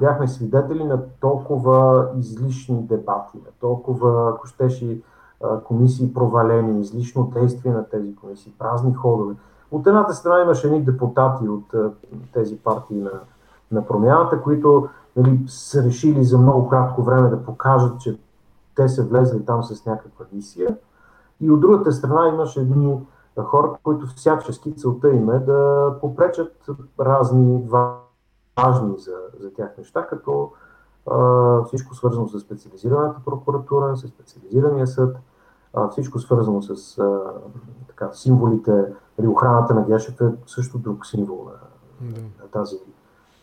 бяхме свидетели на толкова излишни дебати, на толкова, ако щеше, комисии провалени, излишно действие на тези комисии, празни ходове. От едната страна имаше едни депутати от тези партии на, на промяната, които нали, са решили за много кратко време да покажат, че те са влезли там с някаква мисия. И от другата страна имаше едни хора, които всячески целта им е да попречат разни важни за, за тях неща, като а, всичко свързано с специализираната прокуратура, с специализирания съд, а, всичко свързано с а, така, символите. Или охраната на Гешев е също друг символ на, да. на тази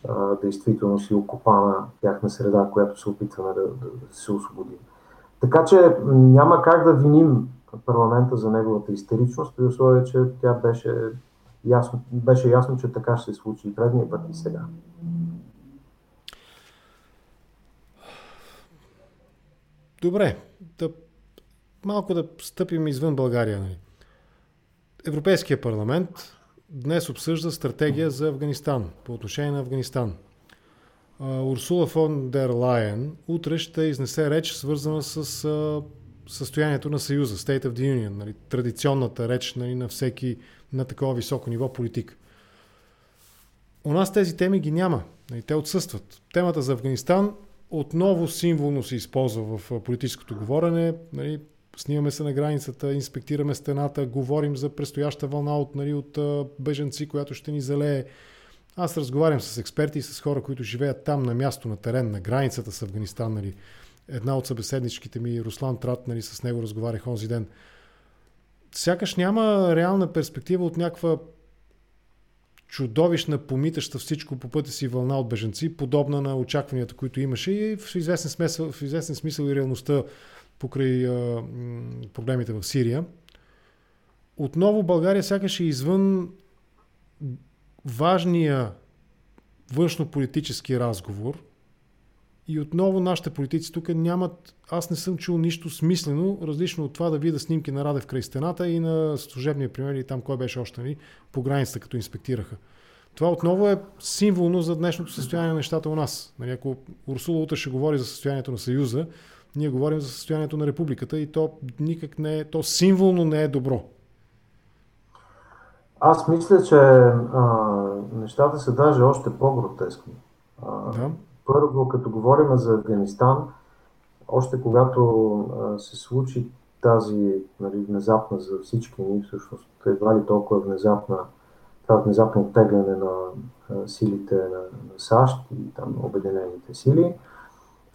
а, действителност и окупана тяхна среда, която се опитваме да, да, да се освободи. Така че няма как да виним парламента за неговата истеричност, при условие, че тя беше ясно, беше ясно, че така ще се случи и предния път и сега. Добре, да, малко да стъпим извън България. Нали. Европейския парламент днес обсъжда стратегия за Афганистан, по отношение на Афганистан. Урсула фон дер Лайен утре ще изнесе реч, свързана с състоянието на Съюза, State of the Union, нали, традиционната реч нали, на всеки на такова високо ниво политик. У нас тези теми ги няма. Нали, те отсъстват. Темата за Афганистан отново символно се използва в политическото говорене. Нали, снимаме се на границата, инспектираме стената, говорим за предстояща вълна от, нали, от беженци, която ще ни залее. Аз разговарям с експерти и с хора, които живеят там на място, на терен, на границата с Афганистан. Нали. Една от събеседничките ми, Руслан Трат, нали, с него разговарях онзи ден. Сякаш няма реална перспектива от някаква чудовищна, помитаща всичко по пътя си вълна от беженци, подобна на очакванията, които имаше и в известен смисъл, в известен смисъл и реалността покрай а, проблемите в Сирия. Отново България сякаш е извън важния външно-политически разговор и отново нашите политици тук нямат, аз не съм чул нищо смислено, различно от това да видя снимки на Радев край стената и на служебния пример и там кой беше още нали, по границата, като инспектираха. Това отново е символно за днешното състояние на нещата у нас. Нали, ако Урсула утре ще говори за състоянието на Съюза, ние говорим за състоянието на републиката и то никак не е, то символно не е добро. Аз мисля, че а, нещата са даже още по-гротескни. А, да. Първо, като говорим за Афганистан, още когато се случи тази нали, внезапна за всички ни, всъщност едва ли толкова внезапна, това внезапно оттегляне на силите на, на САЩ и там Обединените сили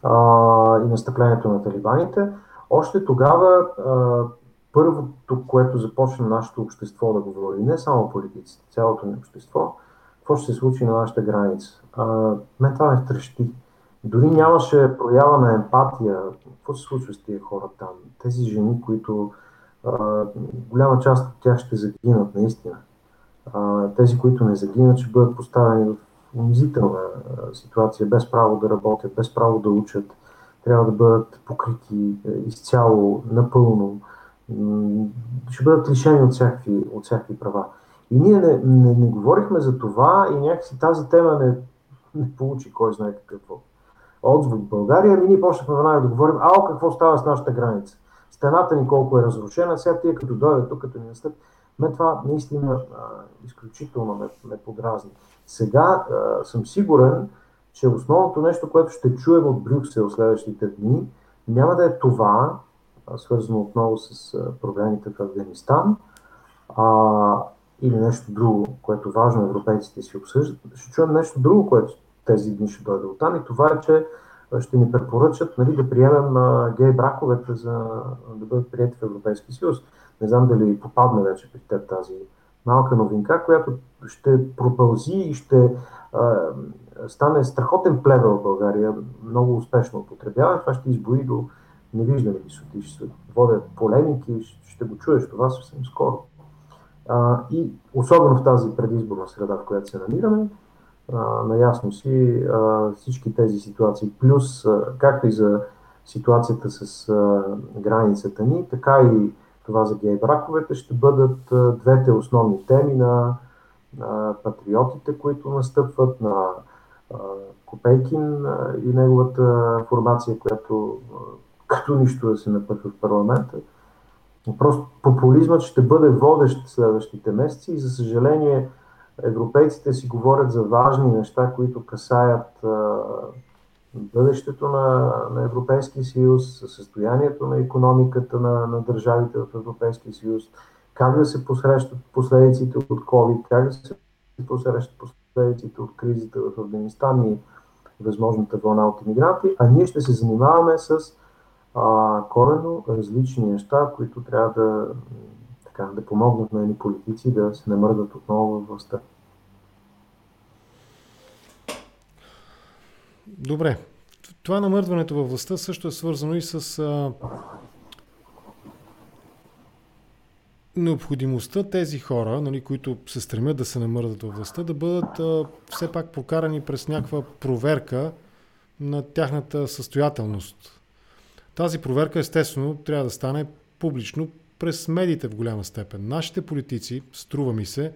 а, и настъплението на талибаните, още тогава а, първото, което започна нашето общество да говори, не само политиците, цялото ни общество, какво ще се случи на нашата граница. Мен това ме втрещи. Дори нямаше проява на емпатия. Какво се случва с тия хора там? Тези жени, които голяма част от тях ще загинат наистина. Тези, които не загинат, ще бъдат поставени в унизителна ситуация, без право да работят, без право да учат. Трябва да бъдат покрити изцяло, напълно. Ще бъдат лишени от всякакви, от всякакви права. И ние не, не, не говорихме за това и някакси тази тема не, не получи кой знае какво отзвук България. Ами ние почнахме веднага да говорим, ао, какво става с нашата граница? Стената ни колко е разрушена, сега тия като дойдат тук, като ни настъп. Ме това наистина а, изключително ме, ме подразни. Сега а, съм сигурен, че основното нещо, което ще чуем от Брюксел следващите дни, няма да е това, свързано отново с проблемите в Афганистан, а, или нещо друго, което важно европейците си обсъждат, ще чуем нещо друго, което тези дни ще дойде от там и това е, че ще ни препоръчат нали, да приемем а, гей браковете за да бъдат прияти в Европейския съюз. Не знам дали попадне вече при теб тази малка новинка, която ще пропълзи и ще а, стане страхотен плевел в България, много успешно употребяван. Това ще избои до невиждани висоти, ще се водят полемики, ще го чуеш това съвсем скоро. А, и особено в тази предизборна среда, в която се намираме, а, наясно си а, всички тези ситуации, плюс а, както и за ситуацията с а, границата ни, така и това за гей браковете ще бъдат а, двете основни теми на, на патриотите, които настъпват, на а, Копейкин а, и неговата формация, която а, като нищо да се напътва в парламента. Просто популизмът ще бъде водещ следващите месеци и за съжаление европейците си говорят за важни неща, които касаят бъдещето на, на Европейския съюз, състоянието на економиката на, на държавите в Европейския съюз, как да се посрещат последиците от COVID, как да се посрещат последиците от кризата в Афганистан и възможната вълна от иммигранти, а ние ще се занимаваме с а, корено различни неща, които трябва да, така, да помогнат на едни политици да се намърдат отново във властта. Добре. Това намърдването във властта също е свързано и с а, необходимостта тези хора, нали, които се стремят да се намърдат във властта, да бъдат а, все пак прокарани през някаква проверка на тяхната състоятелност. Тази проверка, естествено, трябва да стане публично през медиите в голяма степен. Нашите политици, струва ми се,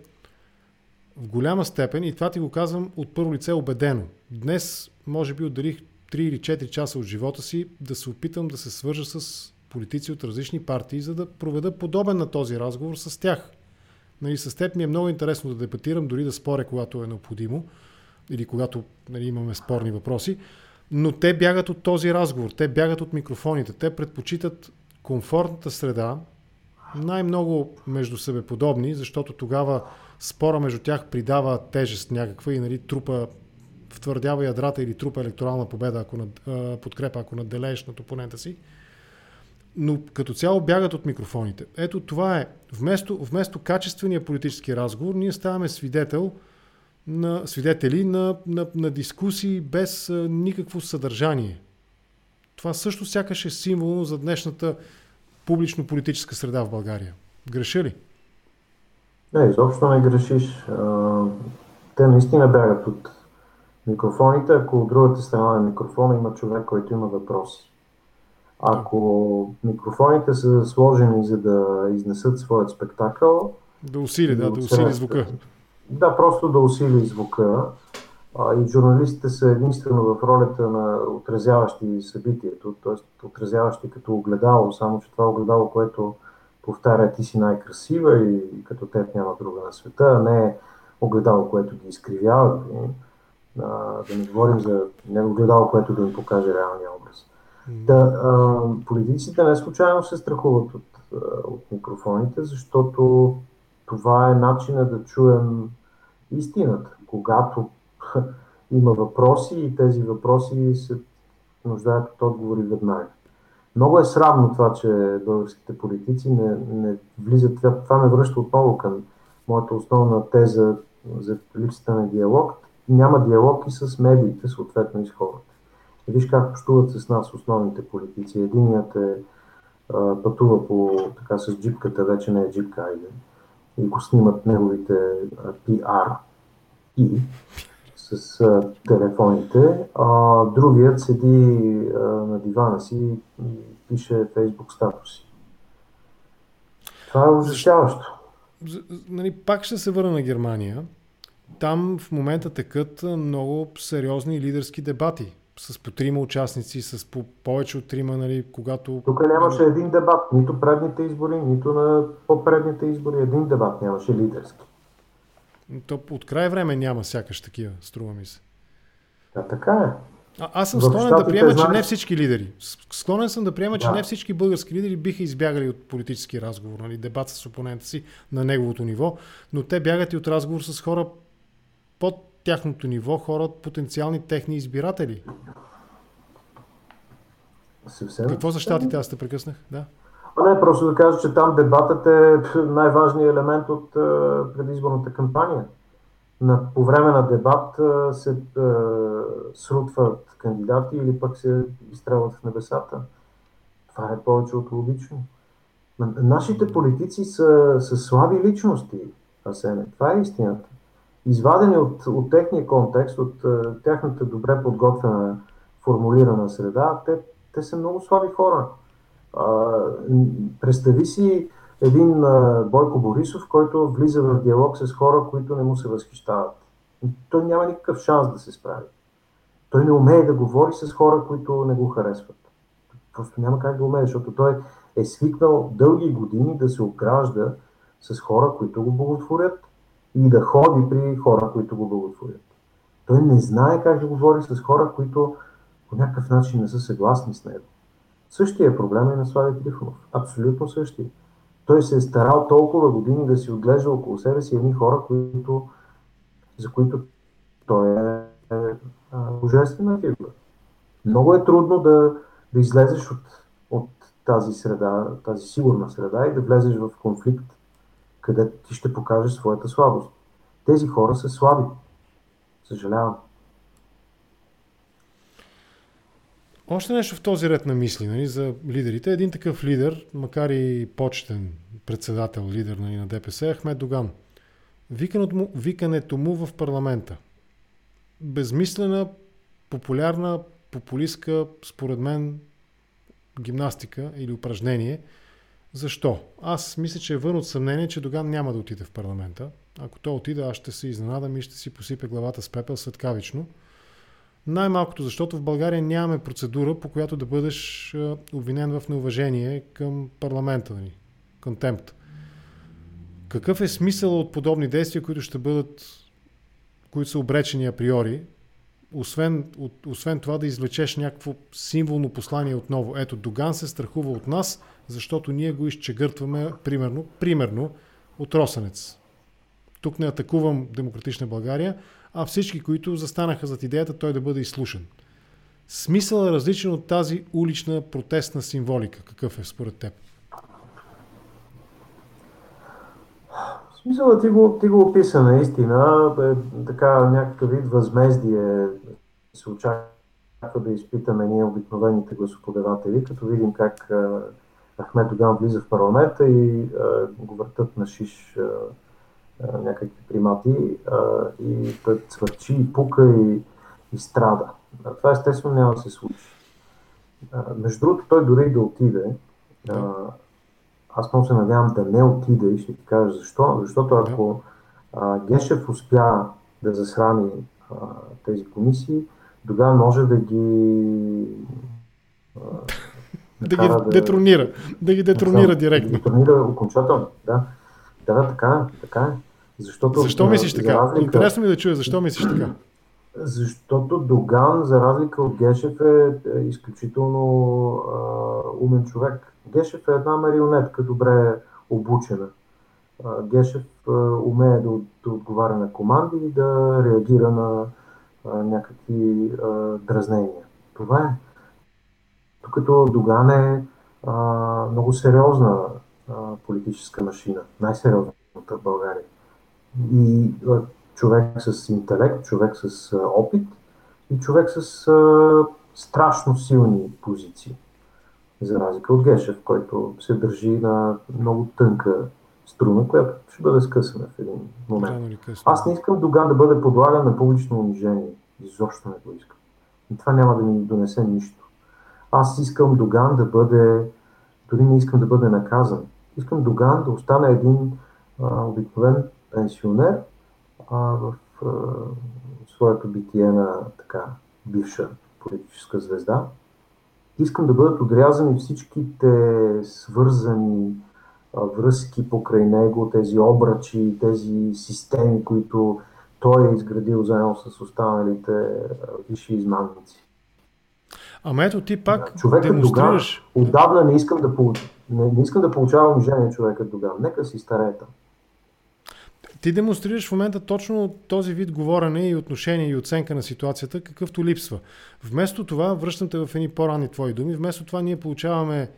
в голяма степен, и това ти го казвам от първо лице убедено. Днес, може би, отделих 3 или 4 часа от живота си да се опитам да се свържа с политици от различни партии, за да проведа подобен на този разговор с тях. Нали, с теб ми е много интересно да дебатирам, дори да споря, когато е необходимо или когато нали, имаме спорни въпроси, но те бягат от този разговор, те бягат от микрофоните, те предпочитат комфортната среда, най-много между себе подобни, защото тогава спора между тях придава тежест някаква и нали, трупа втвърдява ядрата или трупа електорална победа, ако над, подкрепа, ако наделееш над опонента си. Но като цяло бягат от микрофоните. Ето това е. Вместо, вместо качествения политически разговор, ние ставаме свидетел на свидетели на, на, на дискусии без а, никакво съдържание. Това също сякаш е символно за днешната публично-политическа среда в България. Греша ли? Не, изобщо не грешиш. Те наистина бягат от микрофоните, ако от другата страна на микрофона има човек, който има въпроси. Ако микрофоните са сложени за да изнесат своят спектакъл... Да усили, да, да усили звука. Да, просто да усили звука. А, и журналистите са единствено в ролята на отразяващи събитието, т.е. отразяващи като огледало, само че това огледало, което повтаря ти си най-красива и, и като теб няма друга на света, а не огледало, което ги изкривява. А, да не говорим за не огледало, което да им покаже реалния образ. Да, а, политиците не случайно се страхуват от, от микрофоните, защото това е начина да чуем истината. Когато има въпроси и тези въпроси се нуждаят от отговори веднага. Много е срамно това, че българските политици не, не влизат. Това, ме връща отново към моята основна теза за липсата на диалог. Няма диалог и с медиите, съответно и с хората. Виж как общуват с нас основните политици. Единият е пътува по, така с джипката, вече не е джипка, айде, и го снимат неговите PR и с а, телефоните, а другият седи а, на дивана си и пише фейсбук статуси. Това е ужасяващо. Нали, пак ще се върна на Германия. Там в момента текат много сериозни лидерски дебати с по трима участници, с по повече от трима, нали, когато... Тук нямаше един дебат, нито предните избори, нито на по-предните избори, един дебат нямаше лидерски. То от край време няма сякаш такива, струва ми се. Да, така е. А, аз съм склонен да приема, че не всички лидери. Склонен съм да приема, да. че не всички български лидери биха избягали от политически разговор, нали, дебат с опонента си на неговото ниво, но те бягат и от разговор с хора под тяхното ниво, хора потенциални техни избиратели. Съвсем. Какво за щатите? Аз те прекъснах. Да. А не, просто да кажа, че там дебатът е най-важният елемент от предизборната кампания на, по време на дебат се е, срутват кандидати или пък се изстрелват в небесата. Това е повече от логично. Нашите политици са, са слаби личности, Асене. Това е истината. Извадени от, от техния контекст, от е, тяхната добре подготвена, формулирана среда, те, те са много слаби хора. Представи си един Бойко Борисов, който влиза в диалог с хора, които не му се възхищават. Той няма никакъв шанс да се справи. Той не умее да говори с хора, които не го харесват. Просто няма как да умее, защото той е свикнал дълги години да се огражда с хора, които го благотворят и да ходи при хора, които го благотворят. Той не знае как да говори с хора, които по някакъв начин не са съгласни с него. Същия проблем е на Слави Трифонов. Абсолютно същия той се е старал толкова години да си отглежда около себе си едни хора, които, за които той е, е, е божествена фигура. Много е трудно да, да излезеш от, от тази среда, тази сигурна среда и да влезеш в конфликт, където ти ще покажеш своята слабост. Тези хора са слаби. Съжалявам. Още нещо в този ред на мисли нали, за лидерите. Един такъв лидер, макар и почетен председател, лидер нали, на ДПС, е Ахмед Доган. Викането му, викането му в парламента. Безмислена, популярна, популистка, според мен, гимнастика или упражнение. Защо? Аз мисля, че е вън от съмнение, че Доган няма да отиде в парламента. Ако той отиде, аз ще се изненадам и ще си посипе главата с пепел светкавично. Най-малкото, защото в България нямаме процедура, по която да бъдеш обвинен в неуважение към парламента ни. Контемпт. Какъв е смисъл от подобни действия, които ще бъдат, които са обречени априори, освен, от, освен това да извлечеш някакво символно послание отново. Ето, Доган се страхува от нас, защото ние го изчегъртваме, примерно, примерно от Росенец. Тук не атакувам Демократична България, а всички, които застанаха зад идеята той да бъде изслушан. Смисъл е различен от тази улична протестна символика. Какъв е според теб? Смисълът ти го, ти го описа наистина. Е, така някакъв вид възмездие се очаква да изпитаме ние обикновените гласоподаватели, като видим как Ахмед Доган влиза в парламента и го въртат на шиш някакви примати а, и той цвърчи и пука и, и страда. А, това естествено няма да се случи. А, между другото, той дори да отиде, а, аз много се надявам да не отиде и ще ти кажа защо. Защото ако а, Гешев успя да засрани а, тези комисии, тогава може да ги а, да ги да, детронира. Да ги детронира да, директно. Да ги детронира окончателно, да. Да, така, така е. Защото, защо мислиш така? Разлика... Интересно ми да чуя, защо мислиш така? Защото Доган, за разлика от Гешев, е, е изключително а, умен човек. Гешев е една марионетка, добре обучена. А, Гешев а, умее да, да отговаря на команди и да реагира на а, някакви а, дразнения. Това е. Докато Доган е а, много сериозна а, политическа машина, най-сериозната в България и човек с интелект, човек с опит и човек с страшно силни позиции. За разлика от Гешев, който се държи на много тънка струна, която ще бъде скъсана в един момент. Аз не искам Доган да бъде подлаган на публично унижение. Изобщо не го искам. И това няма да ми донесе нищо. Аз искам Доган да бъде, дори не искам да бъде наказан. Искам Доган да остане един а, обикновен пенсионер а, в а, своето битие на така бивша политическа звезда. Искам да бъдат отрязани всичките свързани а, връзки покрай него, тези обрачи, тези системи, които той е изградил заедно с останалите висши измамници. Ама ето ти пак човекът демонстрираш... Доган, отдавна не искам да, получ... не, не искам да получавам унижение човекът Доган. Нека си старее там. Ти демонстрираш в момента точно този вид говорене и отношение и оценка на ситуацията, какъвто липсва. Вместо това, връщам те в едни по-ранни твои думи, вместо това ние получаваме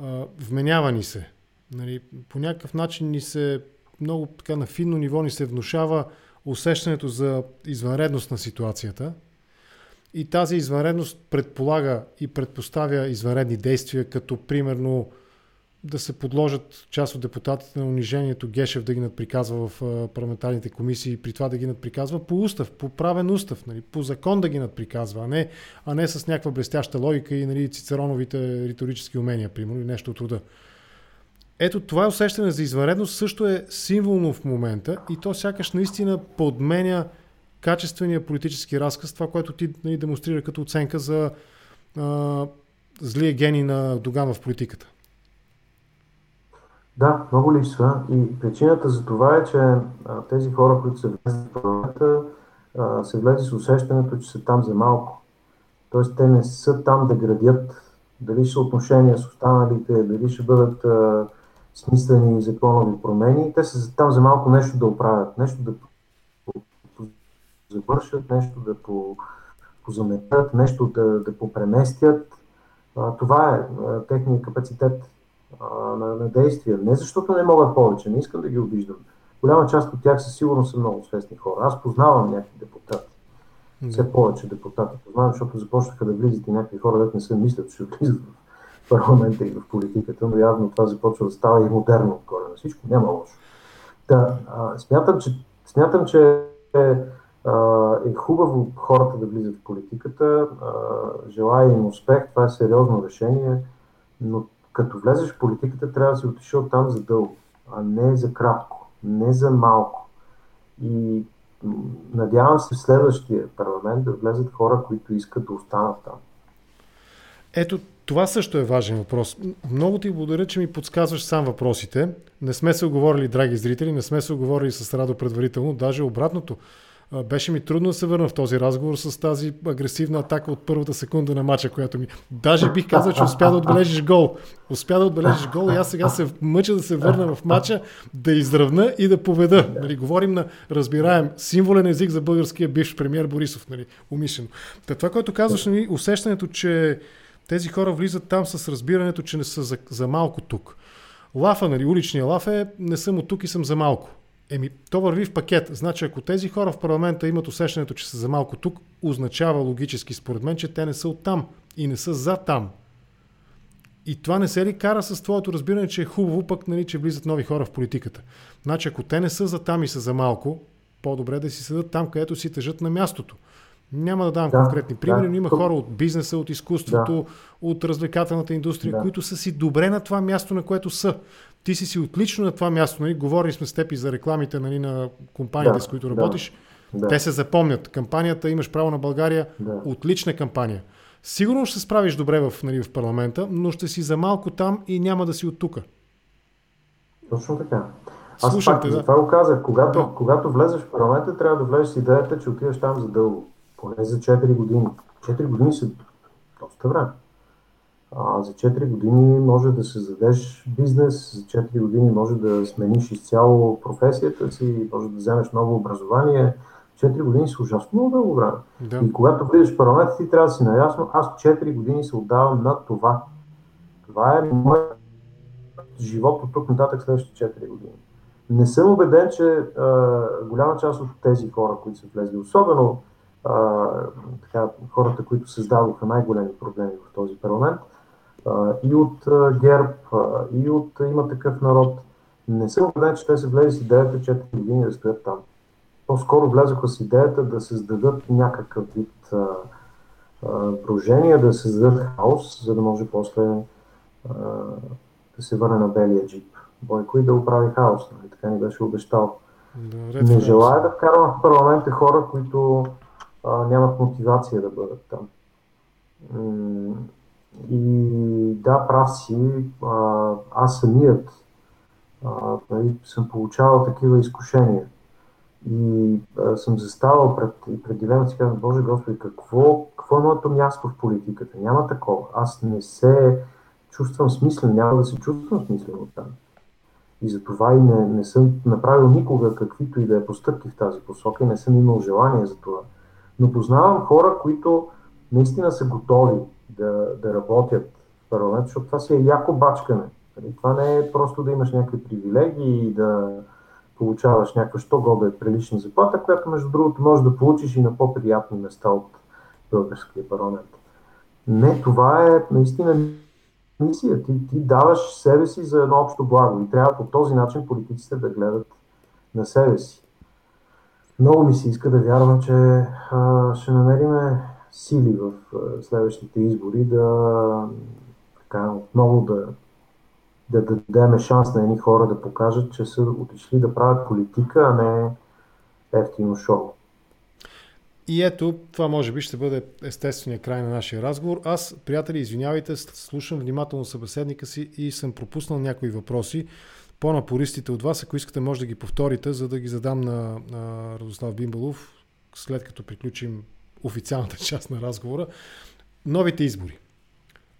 а, вменява ни се. Нали, по някакъв начин ни се, много така на финно ниво ни се внушава усещането за извънредност на ситуацията. И тази извънредност предполага и предпоставя извънредни действия, като примерно да се подложат част от депутатите на унижението Гешев да ги надприказва в парламентарните комисии, при това да ги надприказва по устав, по правен устав, нали, по закон да ги надприказва, а не, а не с някаква блестяща логика и нали, цицероновите риторически умения, примерно, нещо от рода. Ето това усещане за извънредност също е символно в момента и то сякаш наистина подменя качествения политически разказ, това, което ти нали, демонстрира като оценка за а, злия гений на Доган в политиката. Да, много липсва. И причината за това е, че а, тези хора, които са влезли в парламента, а, се влезе с усещането, че са там за малко. Тоест, те не са там да градят дали ще отношения с останалите, дали ще бъдат а, смислени законови промени. Те са там за малко нещо да оправят, нещо да завършат, нещо да по, позаметят, нещо да, да попреместят. А, това е техният капацитет а, на, на действия. Не защото не могат повече, не искам да ги обиждам. Голяма част от тях със сигурност са много свестни хора. Аз познавам някакви депутати. Все повече депутати познавам, защото започнаха да влизат и някакви хора, които не се мислят, че влизат в парламента и в политиката, но явно това започва да става и модерно отгоре на всичко. Няма лошо. Да, а, смятам, че, смятам, че е, е хубаво хората да влизат в политиката. Желая им успех, това е сериозно решение, но като влезеш в политиката, трябва да си отишъл там за дълго, а не за кратко, не за малко. И надявам се в следващия парламент да влезат хора, които искат да останат там. Ето, това също е важен въпрос. Много ти благодаря, че ми подсказваш сам въпросите. Не сме се оговорили, драги зрители, не сме се оговорили с Радо предварително, даже обратното беше ми трудно да се върна в този разговор с тази агресивна атака от първата секунда на мача, която ми... Даже бих казал, че успя да отбележиш гол. Успя да отбележиш гол и аз сега се мъча да се върна в мача, да изравна и да поведа. Нали, говорим на разбираем символен език за българския бивш премьер Борисов, нали, умишлено. Та това, което казваш, нали, усещането, че тези хора влизат там с разбирането, че не са за, за малко тук. Лафа, нали, уличния лаф е не съм от тук и съм за малко. Еми, то върви в пакет. Значи, ако тези хора в парламента имат усещането, че са за малко тук, означава логически, според мен, че те не са от там и не са за там. И това не се ли кара с твоето разбиране, че е хубаво пък, нали, че влизат нови хора в политиката? Значи, ако те не са за там и са за малко, по-добре да си седат там, където си тъжат на мястото. Няма да давам да, конкретни примери, да. но има хора от бизнеса, от изкуството, да. от развлекателната индустрия, да. които са си добре на това място, на което са. Ти си си отлично на това място. Нали? Говорили сме с теб и за рекламите нали, на компаниите, да, с които работиш. Да. Те се запомнят. Кампанията Имаш право на България, да. отлична кампания. Сигурно ще се справиш добре в, нали, в парламента, но ще си за малко там и няма да си от тук. Точно така. Аз Слушам пак, да. това го казах. Когато, да. когато влезеш в парламента, трябва да влезеш с идеята, че отиваш там за дълго. Поне за 4 години. 4 години са доста време. А, за 4 години може да създадеш бизнес, за 4 години може да смениш изцяло професията си, може да вземеш ново образование. 4 години са ужасно много дълго време. Да. И когато влизаш в парламента, ти трябва да си наясно, аз 4 години се отдавам на това. Това е моят живот от тук нататък следващите 4 години. Не съм убеден, че а, голяма част от тези хора, които са влезли, особено а, така, хората, които създадоха най-големи проблеми в този парламент, и от ГЕРБ, и от има такъв народ. Не съм убеден, че те са влезли с идеята 4 години да стоят там. По-скоро влязоха с идеята да създадат някакъв вид брожение, да създадат хаос, за да може после а, да се върне на белия джип. Бойко и да оправи хаос, нали? така ни беше обещал. Да, не желая да вкарвам в парламента хора, които а, нямат мотивация да бъдат там. И да, прав си, а, аз самият а, нали, съм получавал такива изкушения. И а, съм заставал пред, пред дилемата си казвам, Боже Господи, какво, какво е моето място в политиката? Няма такова. Аз не се чувствам смислен, няма да се чувствам смислен от там. И затова и не, не съм направил никога каквито и да е постъпки в тази посока и не съм имал желание за това. Но познавам хора, които наистина са готови да, да работят в парламент, защото това си е яко бачкане. Нали, това не е просто да имаш някакви привилегии и да получаваш някаква що е прилична заплата, която между другото можеш да получиш и на по-приятни места от българския парламент. Не, това е наистина мисия. Ти, ти даваш себе си за едно общо благо и трябва по този начин политиците да гледат на себе си. Много ми се иска да вярвам, че а, ще намерим сили в а, следващите избори да така, отново да, да дадем шанс на едни хора да покажат, че са отишли да правят политика, а не ефтино шоу. И ето, това може би ще бъде естествения край на нашия разговор. Аз, приятели, извинявайте, слушам внимателно събеседника си и съм пропуснал някои въпроси. По-напористите от вас, ако искате, може да ги повторите, за да ги задам на, на Радослав Бимбалов, след като приключим официалната част на разговора. Новите избори.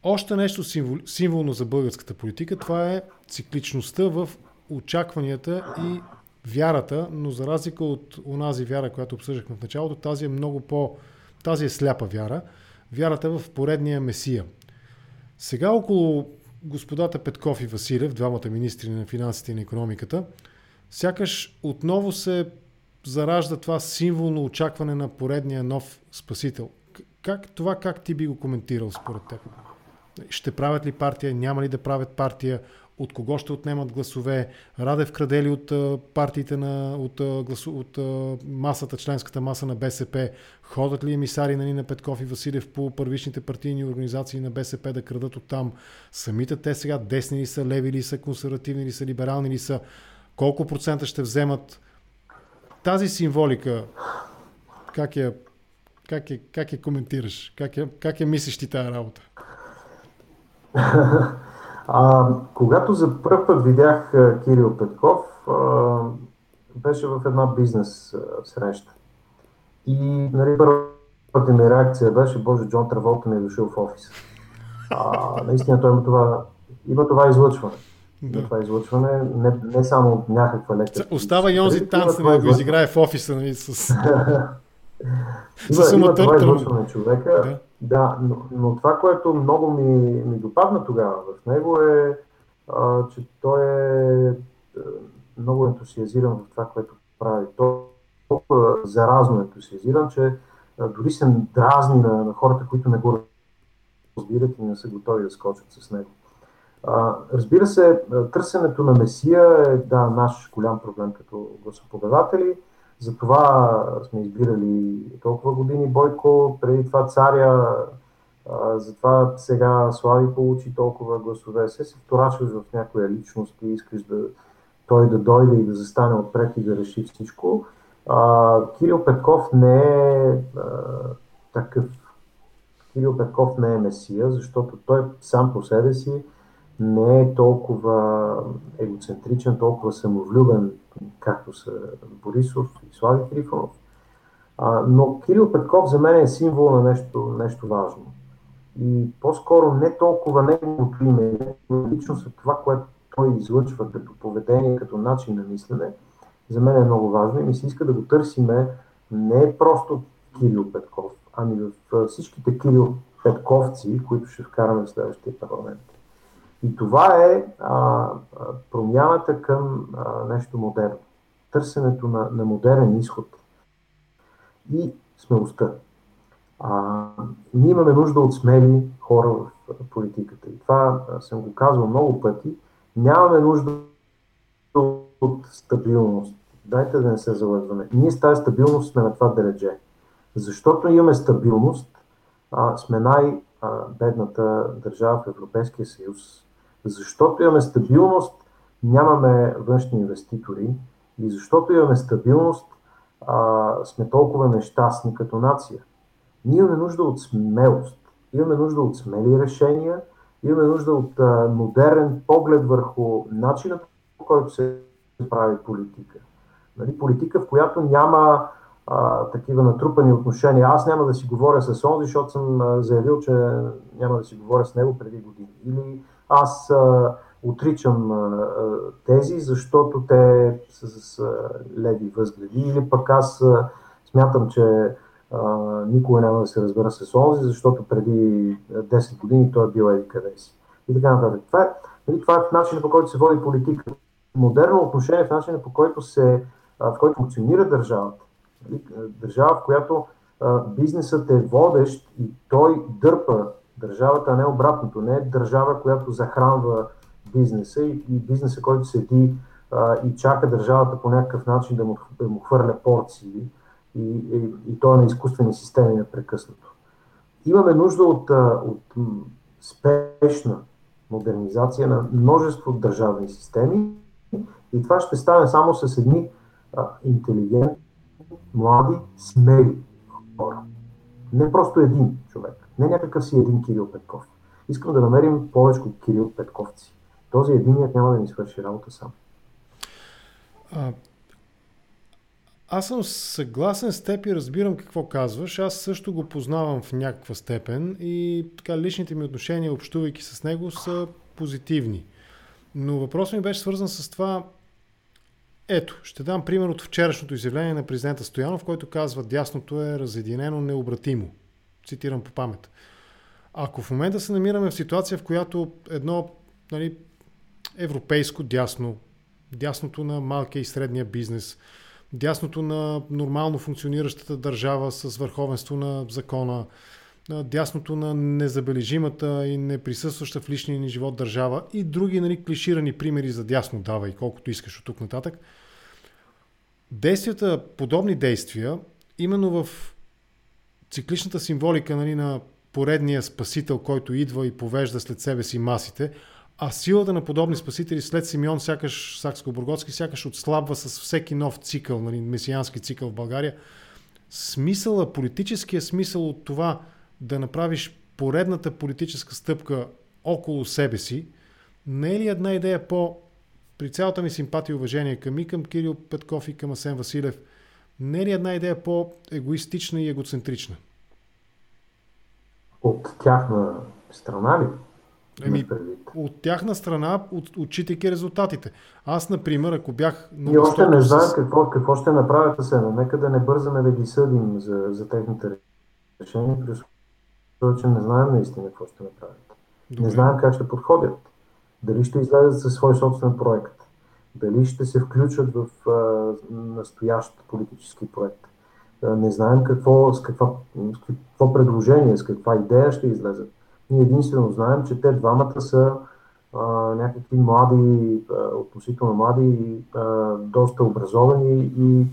Още нещо символ, символно за българската политика, това е цикличността в очакванията и вярата, но за разлика от онази вяра, която обсъждахме в началото, тази е много по... тази е сляпа вяра. Вярата в поредния месия. Сега около господата Петков и Василев, двамата министри на финансите и на економиката, сякаш отново се заражда това символно очакване на поредния нов спасител. Как, това как ти би го коментирал според теб? Ще правят ли партия, няма ли да правят партия, от кого ще отнемат гласове, Радев краде ли от партиите на, от, от, от масата, членската маса на БСП, ходят ли емисари на Нина Петков и Василев по първичните партийни организации на БСП да крадат от там. Самите те сега десни ли са, леви ли са, консервативни ли са, либерални ли са, колко процента ще вземат. Тази символика, как я, как я, как я коментираш? Как я, как я мислиш ти тази работа? А, когато за първ път видях а, Кирил Петков, а, беше в една бизнес а, среща. И нали, първата ми реакция беше, боже, Джон Траволта ми е дошъл в офиса. А, наистина той има това, има това излъчване. Да. това излъчване, не, не само някаква лека. Остава и онзи танц, да го изиграе в офиса, нали, с... има, има това излъчване човека. Да. Да, но, но това, което много ми, ми допадна тогава в него е, а, че той е много ентусиазиран в това, което прави. Толкова заразно ентусиазиран, че а, дори се дразни на, на хората, които не го разбират и не са готови да скочат с него. А, разбира се, търсенето на Месия е да, наш голям проблем като гласоподаватели. Затова сме избирали толкова години Бойко, преди това царя, затова сега Слави получи толкова гласове. Се се вторачваш в някоя личност и искаш да той да дойде и да застане отпред и да реши всичко. А, Кирил Петков не е а, такъв. Кирил Петков не е месия, защото той сам по себе си не е толкова егоцентричен, толкова самовлюбен както са Борисов и Слави Трифонов. Но Кирил Петков за мен е символ на нещо, нещо важно. И по-скоро не толкова неговото име, но лично са това, което той излъчва като поведение, като начин на мислене, за мен е много важно и ми се иска да го търсиме не просто Кирил Петков, ами в всичките Кирил Петковци, които ще вкараме в следващия парламент. И това е а, промяната към а, нещо модерно. Търсенето на, на модерен изход и смелостта. А, ние имаме нужда от смели хора в политиката. И това съм го казвал много пъти. Нямаме нужда от стабилност. Дайте да не се залъгваме. Ние с тази стабилност сме на това дередже. Защото имаме стабилност, а, сме най-бедната държава в Европейския съюз защото имаме стабилност, нямаме външни инвеститори и защото имаме стабилност, а, сме толкова нещастни като нация. Ние имаме нужда от смелост, имаме нужда от смели решения, имаме нужда от а, модерен поглед върху начина по който се прави политика. Нали, политика, в която няма а, такива натрупани отношения. Аз няма да си говоря с онзи, защото съм а, заявил, че няма да си говоря с него преди години. Или аз а, отричам а, тези, защото те са с а, леви възгледи. Или пък аз а, смятам, че а, никога няма да се разбера с онзи, защото преди 10 години той е бил еди къде си. И така нататък. Това е, нали, това е в начина по който се води политика. Модерно отношение в начина по който се в който функционира държавата. Нали, държава, в която бизнесът е водещ и той дърпа държавата, а не обратното. Не е държава, която захранва бизнеса и, и бизнеса, който седи а, и чака държавата по някакъв начин да му, да му хвърля порции и, и, и то е на изкуствени системи непрекъснато. Имаме нужда от, от спешна модернизация на множество държавни системи и това ще стане само с едни а, интелигентни, млади, смели хора. Не просто един човек, не някакъв си един Кирил Петков. Искам да намерим повече Кирил Петковци. Този единият няма да ни свърши работа сам. А, аз съм съгласен с теб и разбирам какво казваш. Аз също го познавам в някаква степен и така личните ми отношения, общувайки с него, са позитивни. Но въпросът ми беше свързан с това, ето, ще дам пример от вчерашното изявление на президента Стоянов, който казва дясното е разединено необратимо. Цитирам по памет. Ако в момента се намираме в ситуация, в която едно нали, европейско дясно, дясното на малкия и средния бизнес, дясното на нормално функциониращата държава с върховенство на закона, дясното на незабележимата и неприсъстваща в личния ни живот държава и други нали, клиширани примери за дясно давай, колкото искаш от тук нататък. Действията, подобни действия, именно в цикличната символика нали, на поредния спасител, който идва и повежда след себе си масите, а силата на подобни спасители след Симеон сякаш Сакско-Бургоцки сякаш отслабва с всеки нов цикъл, нали, месиански цикъл в България. Смисъла, политическия смисъл от това да направиш поредната политическа стъпка около себе си, не е ли една идея по, при цялата ми симпатия и уважение към и към Кирил Петков и към Асен Василев, не е ли една идея по-егоистична и егоцентрична? От тяхна страна ли? Еми, от тяхна страна, от, отчитайки резултатите. Аз, например, ако бях... И още не знаем с... какво, какво ще направят Асена. Нека да не бързаме да ги съдим за, за техните решения, защото че не знаем наистина какво ще направят. Добре. Не знаем как ще подходят. Дали ще излезат със свой собствен проект. Дали ще се включат в а, настоящ политически проект. А, не знаем какво, с, каква, с какво предложение, с каква идея ще излезат. Ние единствено знаем, че те двамата са а, някакви млади, а, относително млади а, доста образовани и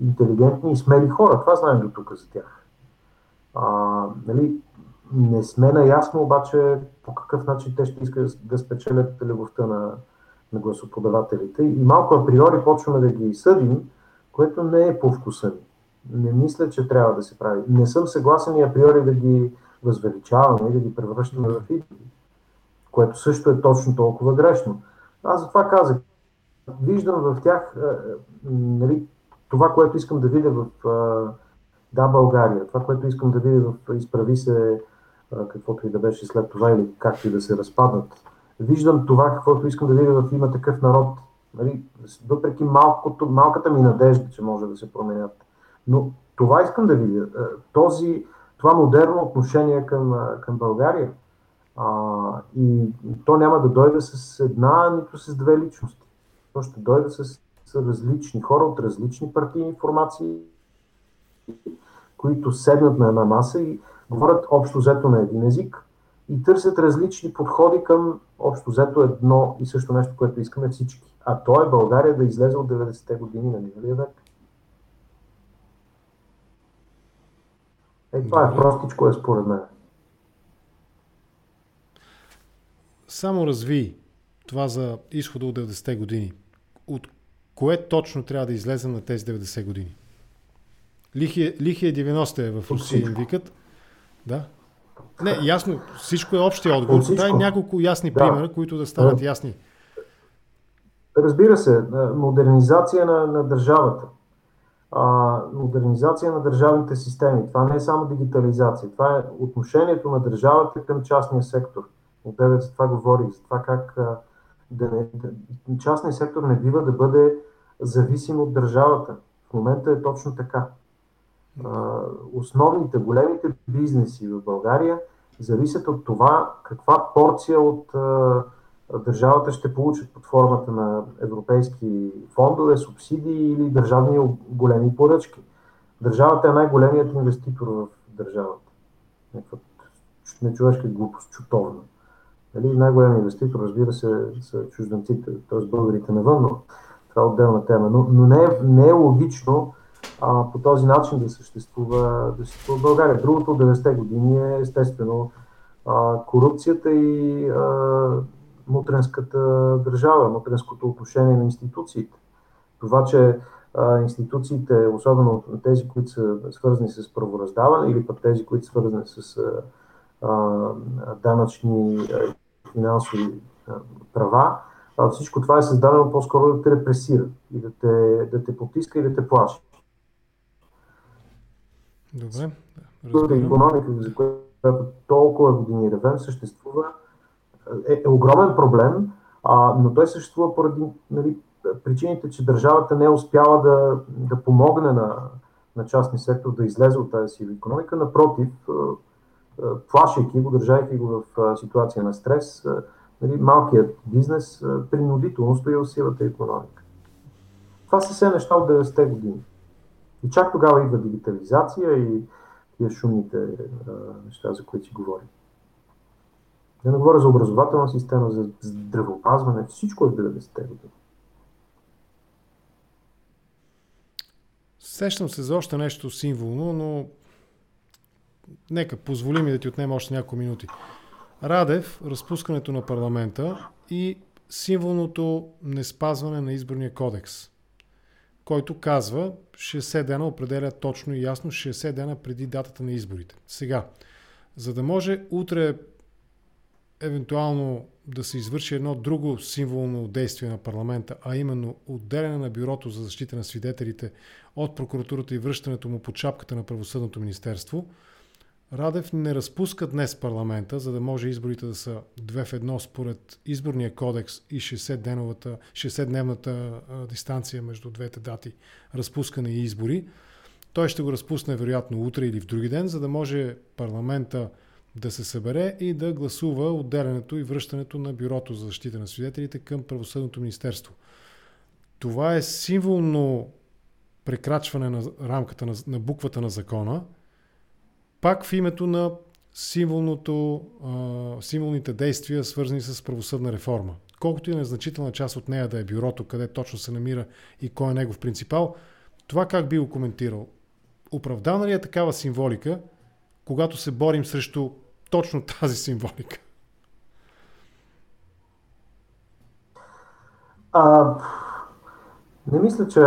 интелигентни и смели хора. Това знаем до тук за тях. А, нали, не сме наясно обаче по какъв начин те ще искат да спечелят любовта на, на гласоподавателите. И малко априори почваме да ги съдим, което не е по вкуса ми. Не мисля, че трябва да се прави. Не съм съгласен и априори да ги възвеличаваме и да ги превръщаме в идоли, което също е точно толкова грешно. Аз за това казах. Виждам в тях нали, това, което искам да видя в Да, България, това, което искам да видя в Изправи се каквото и да беше след това или както и да се разпаднат. Виждам това, каквото искам да видя в има такъв народ. Нали, въпреки малкото, малката ми надежда, че може да се променят. Но това искам да видя. Този, това модерно отношение към, към България. А, и то няма да дойде с една, нито с две личности. То ще дойде с, с различни хора от различни партийни формации, които седнат на една маса и говорят общо взето на един език и търсят различни подходи към общо взето едно и също нещо, което искаме всички. А то е България да излезе от 90-те години на миналия век. Е, това е простичко е според мен. Само разви това за изхода от 90-те години. От кое точно трябва да излезем на тези 90 години? Лихия, лихия 90 е в Русия им викат. Да. Не, ясно, всичко е общия отговор. Дай няколко ясни да. примера, които да станат ясни. Разбира се, модернизация на, на държавата а, модернизация на държавните системи. Това не е само дигитализация, това е отношението на държавата към частния сектор. Отдеве за това говорих, за това как а, да не, да, частния сектор не бива да бъде зависим от държавата. В момента е точно така. Основните, големите бизнеси в България зависят от това каква порция от държавата ще получат под формата на европейски фондове, субсидии или държавни големи поръчки. Държавата е най-големият инвеститор в държавата. Някаква нечовешка глупост, чутовна. Нали? Най-големият инвеститор, разбира се, са чужденците, т.е. българите навън, но това е отделна тема. Но, но не, е, не е логично а, по този начин да съществува, да съществува България. Другото от 90-те години е естествено а, корупцията и а, мутренската държава, мутренското отношение на институциите. Това, че а, институциите, особено тези, които са свързани с правораздаване или пък тези, които са свързани с а, а, данъчни а, финансови а, права, а, всичко това е създадено по-скоро да те репресира и да те, да те потиска и да те плаши. Добре. Разбирам. Економика, за която толкова години ревем, съществува е, е огромен проблем, а, но той съществува поради нали, причините, че държавата не е успяла да, да помогне на, на частни сектор да излезе от тази сива економика. Напротив, плашайки го, държайки го в ситуация на стрес, нали, малкият бизнес принудително стои в силата економика. Това са все неща от 90-те години. И чак тогава идва дигитализация и тия шумните неща, за които си говорим. Да не говоря за образователна система, за здравеопазване, всичко е в 90-те години. Сещам се за още нещо символно, но нека позволи ми да ти отнема още няколко минути. Радев, разпускането на парламента и символното неспазване на изборния кодекс, който казва 60 дена определя точно и ясно 60 дена преди датата на изборите. Сега, за да може утре евентуално да се извърши едно друго символно действие на парламента, а именно отделяне на бюрото за защита на свидетелите от прокуратурата и връщането му под шапката на правосъдното министерство, Радев не разпуска днес парламента, за да може изборите да са две в едно според изборния кодекс и 60-дневната 60 дистанция между двете дати разпускане и избори. Той ще го разпусне вероятно утре или в други ден, за да може парламента да се събере и да гласува отделянето и връщането на Бюрото за защита на свидетелите към Правосъдното министерство. Това е символно прекрачване на рамката на, на буквата на закона, пак в името на символното, символните действия, свързани с правосъдна реформа. Колкото и незначителна част от нея да е бюрото, къде точно се намира и кой е негов принципал, това как би го коментирал? Оправдана ли е такава символика, когато се борим срещу точно тази символика? А, не мисля, че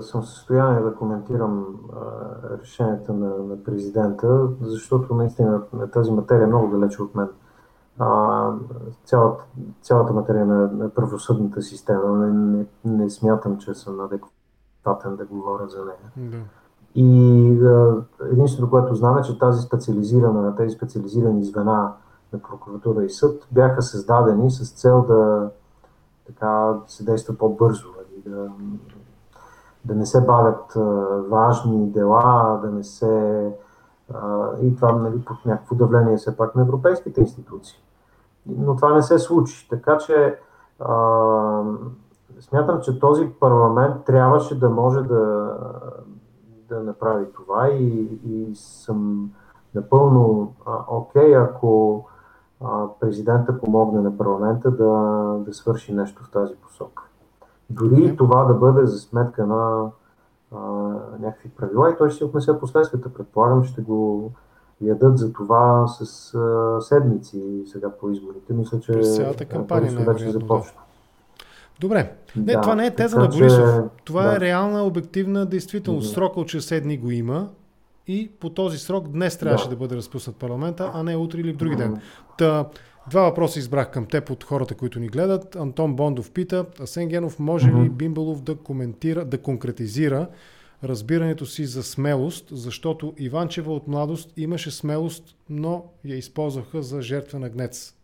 съм в състояние да коментирам а, решението на, на президента, защото наистина тази материя е много далече от мен. А, цялата, цялата материя на, на правосъдната система не, не, не смятам, че съм адекватен да говоря за нея. Да. И единственото, което знам е, че тази специализирана, тези специализирани звена на прокуратура и съд бяха създадени с цел да така, се действа по-бързо, да, да не се бавят а, важни дела, да не се. А, и това нали, под някакво давление все пак на европейските институции. Но това не се случи. Така че а, смятам, че този парламент трябваше да може да, да направи това и, и съм напълно окей, okay, ако а, президента помогне на парламента да, да свърши нещо в тази посока. Дори и това да бъде за сметка на а, някакви правила и той ще се отнесе последствията. Предполагам, ще го ядат за това с а, седмици сега по изборите. Мисля, че цялата кампания вече започна. Да. Добре. Не, да, това не е теза на Борисов. Че... Това да. е реална, обективна действителност. Да. Срока от 60 дни го има и по този срок днес трябваше да, да бъде разпуснат парламента, а не утре или в други ден. Та, два въпроса избрах към теб от хората, които ни гледат. Антон Бондов пита, Асен Генов, може ли Бимбалов да коментира, да конкретизира разбирането си за смелост, защото Иванчева от младост имаше смелост, но я използваха за жертва на гнец.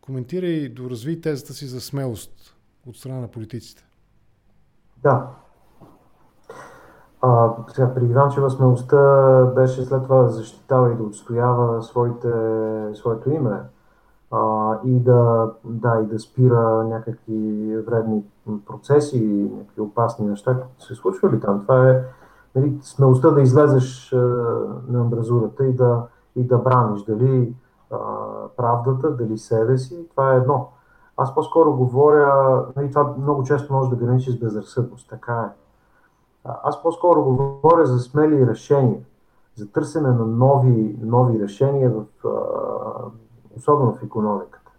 Коментирай и доразви тезата си за смелост от страна на политиците. Да. А, сега, при Иванчева смелостта беше след това да защитава и да отстоява своите, своето име а, и, да, да, и да спира някакви вредни процеси, някакви опасни неща, които се случвали там. Това е нали, смелостта да излезеш а, на амбразурата и да, и да браниш дали а, правдата, дали себе си. Това е едно. Аз по-скоро говоря, нали, това много често може да граничи с безразсъдност, така е. Аз по-скоро говоря за смели решения, за търсене на нови, нови решения, в, особено в економиката.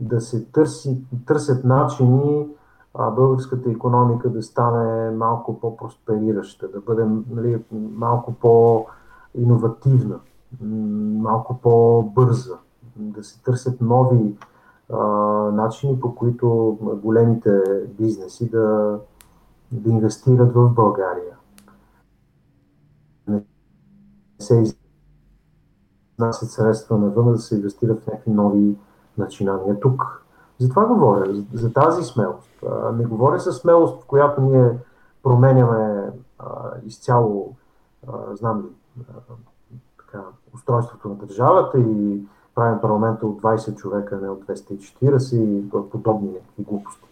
Да се търси, търсят начини а, българската економика да стане малко по-просперираща, да бъде нали, малко по-инновативна, малко по-бърза, да се търсят нови а, начини, по които големите бизнеси да, да инвестират в България. Не се изнасят средства навън, да се инвестират в някакви нови начинания. Тук за това говоря, за, тази смелост. Не говоря за смелост, в която ние променяме изцяло, знам ли, така, устройството на държавата и правим парламента от 20 човека, не от 240 и подобни някакви глупости.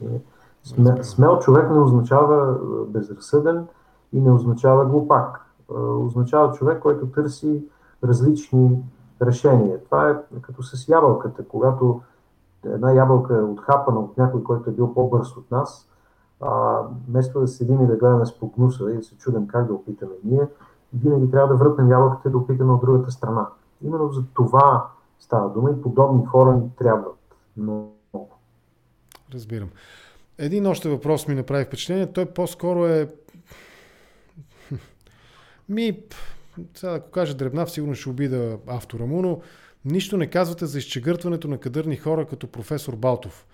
Смел човек не означава безразсъден и не означава глупак. Означава човек, който търси различни решения. Това е като с ябълката. Когато една ябълка е отхапана от някой, който е бил по-бърз от нас, а, вместо да седим и да гледаме с погнуса и да се чудим как да опитаме ние, винаги трябва да въртнем ябълката и да опитаме от другата страна. Именно за това става дума и подобни хора ни трябват много. Разбирам. Един още въпрос ми направи впечатление. Той по-скоро е... Ми, сега ако кажа дребнав, сигурно ще обида автора му, но нищо не казвате за изчегъртването на кадърни хора като професор Балтов.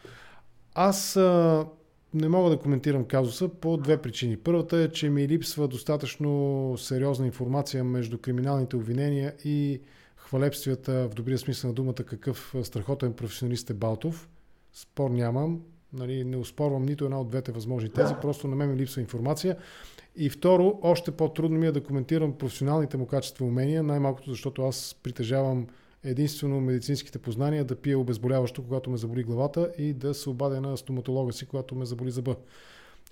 Аз а, не мога да коментирам казуса по две причини. Първата е, че ми липсва достатъчно сериозна информация между криминалните обвинения и хвалепствията в добрия смисъл на думата какъв страхотен професионалист е Балтов. Спор нямам. Нали, не успорвам нито една от двете възможни тези, просто на мен ми липсва информация. И второ, още по-трудно ми е да коментирам професионалните му качества и умения, най-малкото защото аз притежавам единствено медицинските познания да пия обезболяващо, когато ме заболи главата и да се обадя на стоматолога си, когато ме заболи зъба.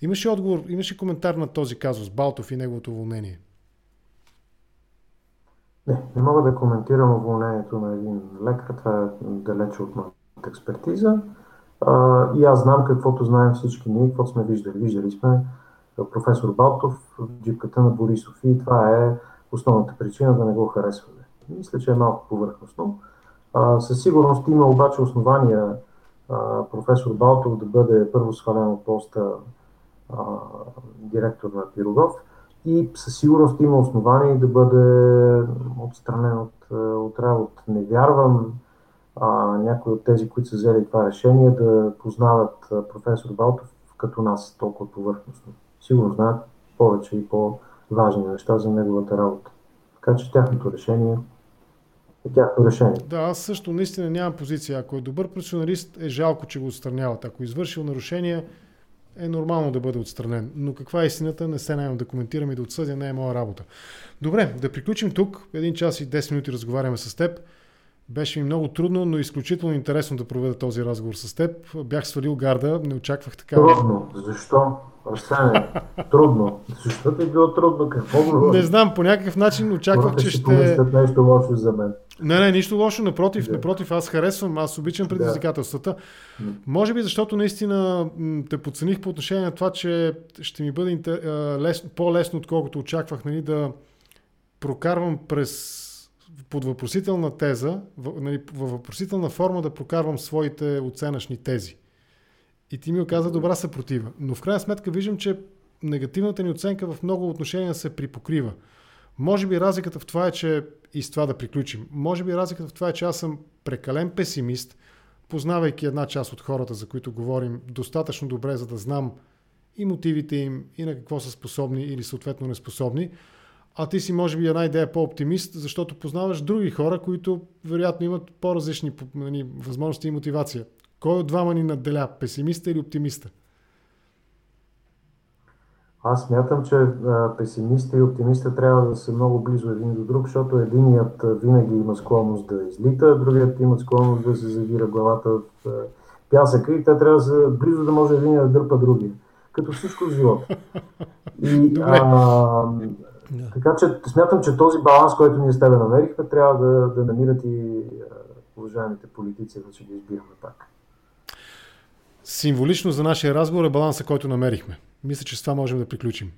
Имаше отговор, имаше коментар на този казус, Балтов и неговото уволнение. Не, не мога да коментирам уволнението на един лекар, това е далече от моята експертиза. А, и аз знам каквото знаем всички ние, каквото сме виждали. Виждали сме професор Балтов в джипката на Борисов и това е основната причина да не го харесваме. Мисля, че е малко повърхностно. А, със сигурност има обаче основания а, професор Балтов да бъде първо свален от поста а, директор на Пирогов и със сигурност има основания да бъде отстранен от, от работа. Не вярвам а, някои от тези, които са взели това решение, да познават професор Балтов като нас толкова повърхностно. Сигурно знаят повече и по-важни неща за неговата работа. Така че тяхното решение е тяхно решение. Да, аз също наистина нямам позиция. Ако е добър професионалист, е жалко, че го отстраняват. Ако е извършил нарушение, е нормално да бъде отстранен. Но каква е истината, не се наемам да коментирам и да отсъдя, не е моя работа. Добре, да приключим тук. Един час и 10 минути разговаряме с теб. Беше ми много трудно, но изключително интересно да проведа този разговор с теб. Бях свалил гарда, не очаквах така. Трудно. Защо? Арсене, трудно. Защо ти е било трудно? Какво го Не знам, по някакъв начин очаквах, че ще... нещо лошо за мен. Не, не, нищо лошо, напротив, да. напротив, аз харесвам, аз обичам предизвикателствата. Да. Може би защото наистина те подцених по отношение на това, че ще ми бъде лесно, по-лесно, отколкото очаквах, нали, да прокарвам през под въпросителна теза, нали, във въпросителна форма да прокарвам своите оценъчни тези. И ти ми оказа добра съпротива. Но в крайна сметка виждам, че негативната ни оценка в много отношения се припокрива. Може би разликата в това е, че и с това да приключим. Може би разликата в това е, че аз съм прекален песимист, познавайки една част от хората, за които говорим, достатъчно добре, за да знам и мотивите им, и на какво са способни или съответно неспособни. А ти си може би една идея по-оптимист, защото познаваш други хора, които вероятно имат по-различни нали, възможности и мотивация. Кой от двама ни надделя? Песимиста или оптимиста? Аз смятам, че а, песимиста и оптимиста трябва да са много близо един до друг, защото единият винаги има склонност да излита, а другият има склонност да се завира главата в а, пясъка и те трябва да са близо да може един да дърпа другия. Като всичко в живота. И, а, така че смятам, че този баланс, който ние с тебе намерихме, трябва да, да намират и уважаемите политици, да ще ги избираме так. Символично за нашия разговор е баланса, който намерихме. Мисля, че с това можем да приключим.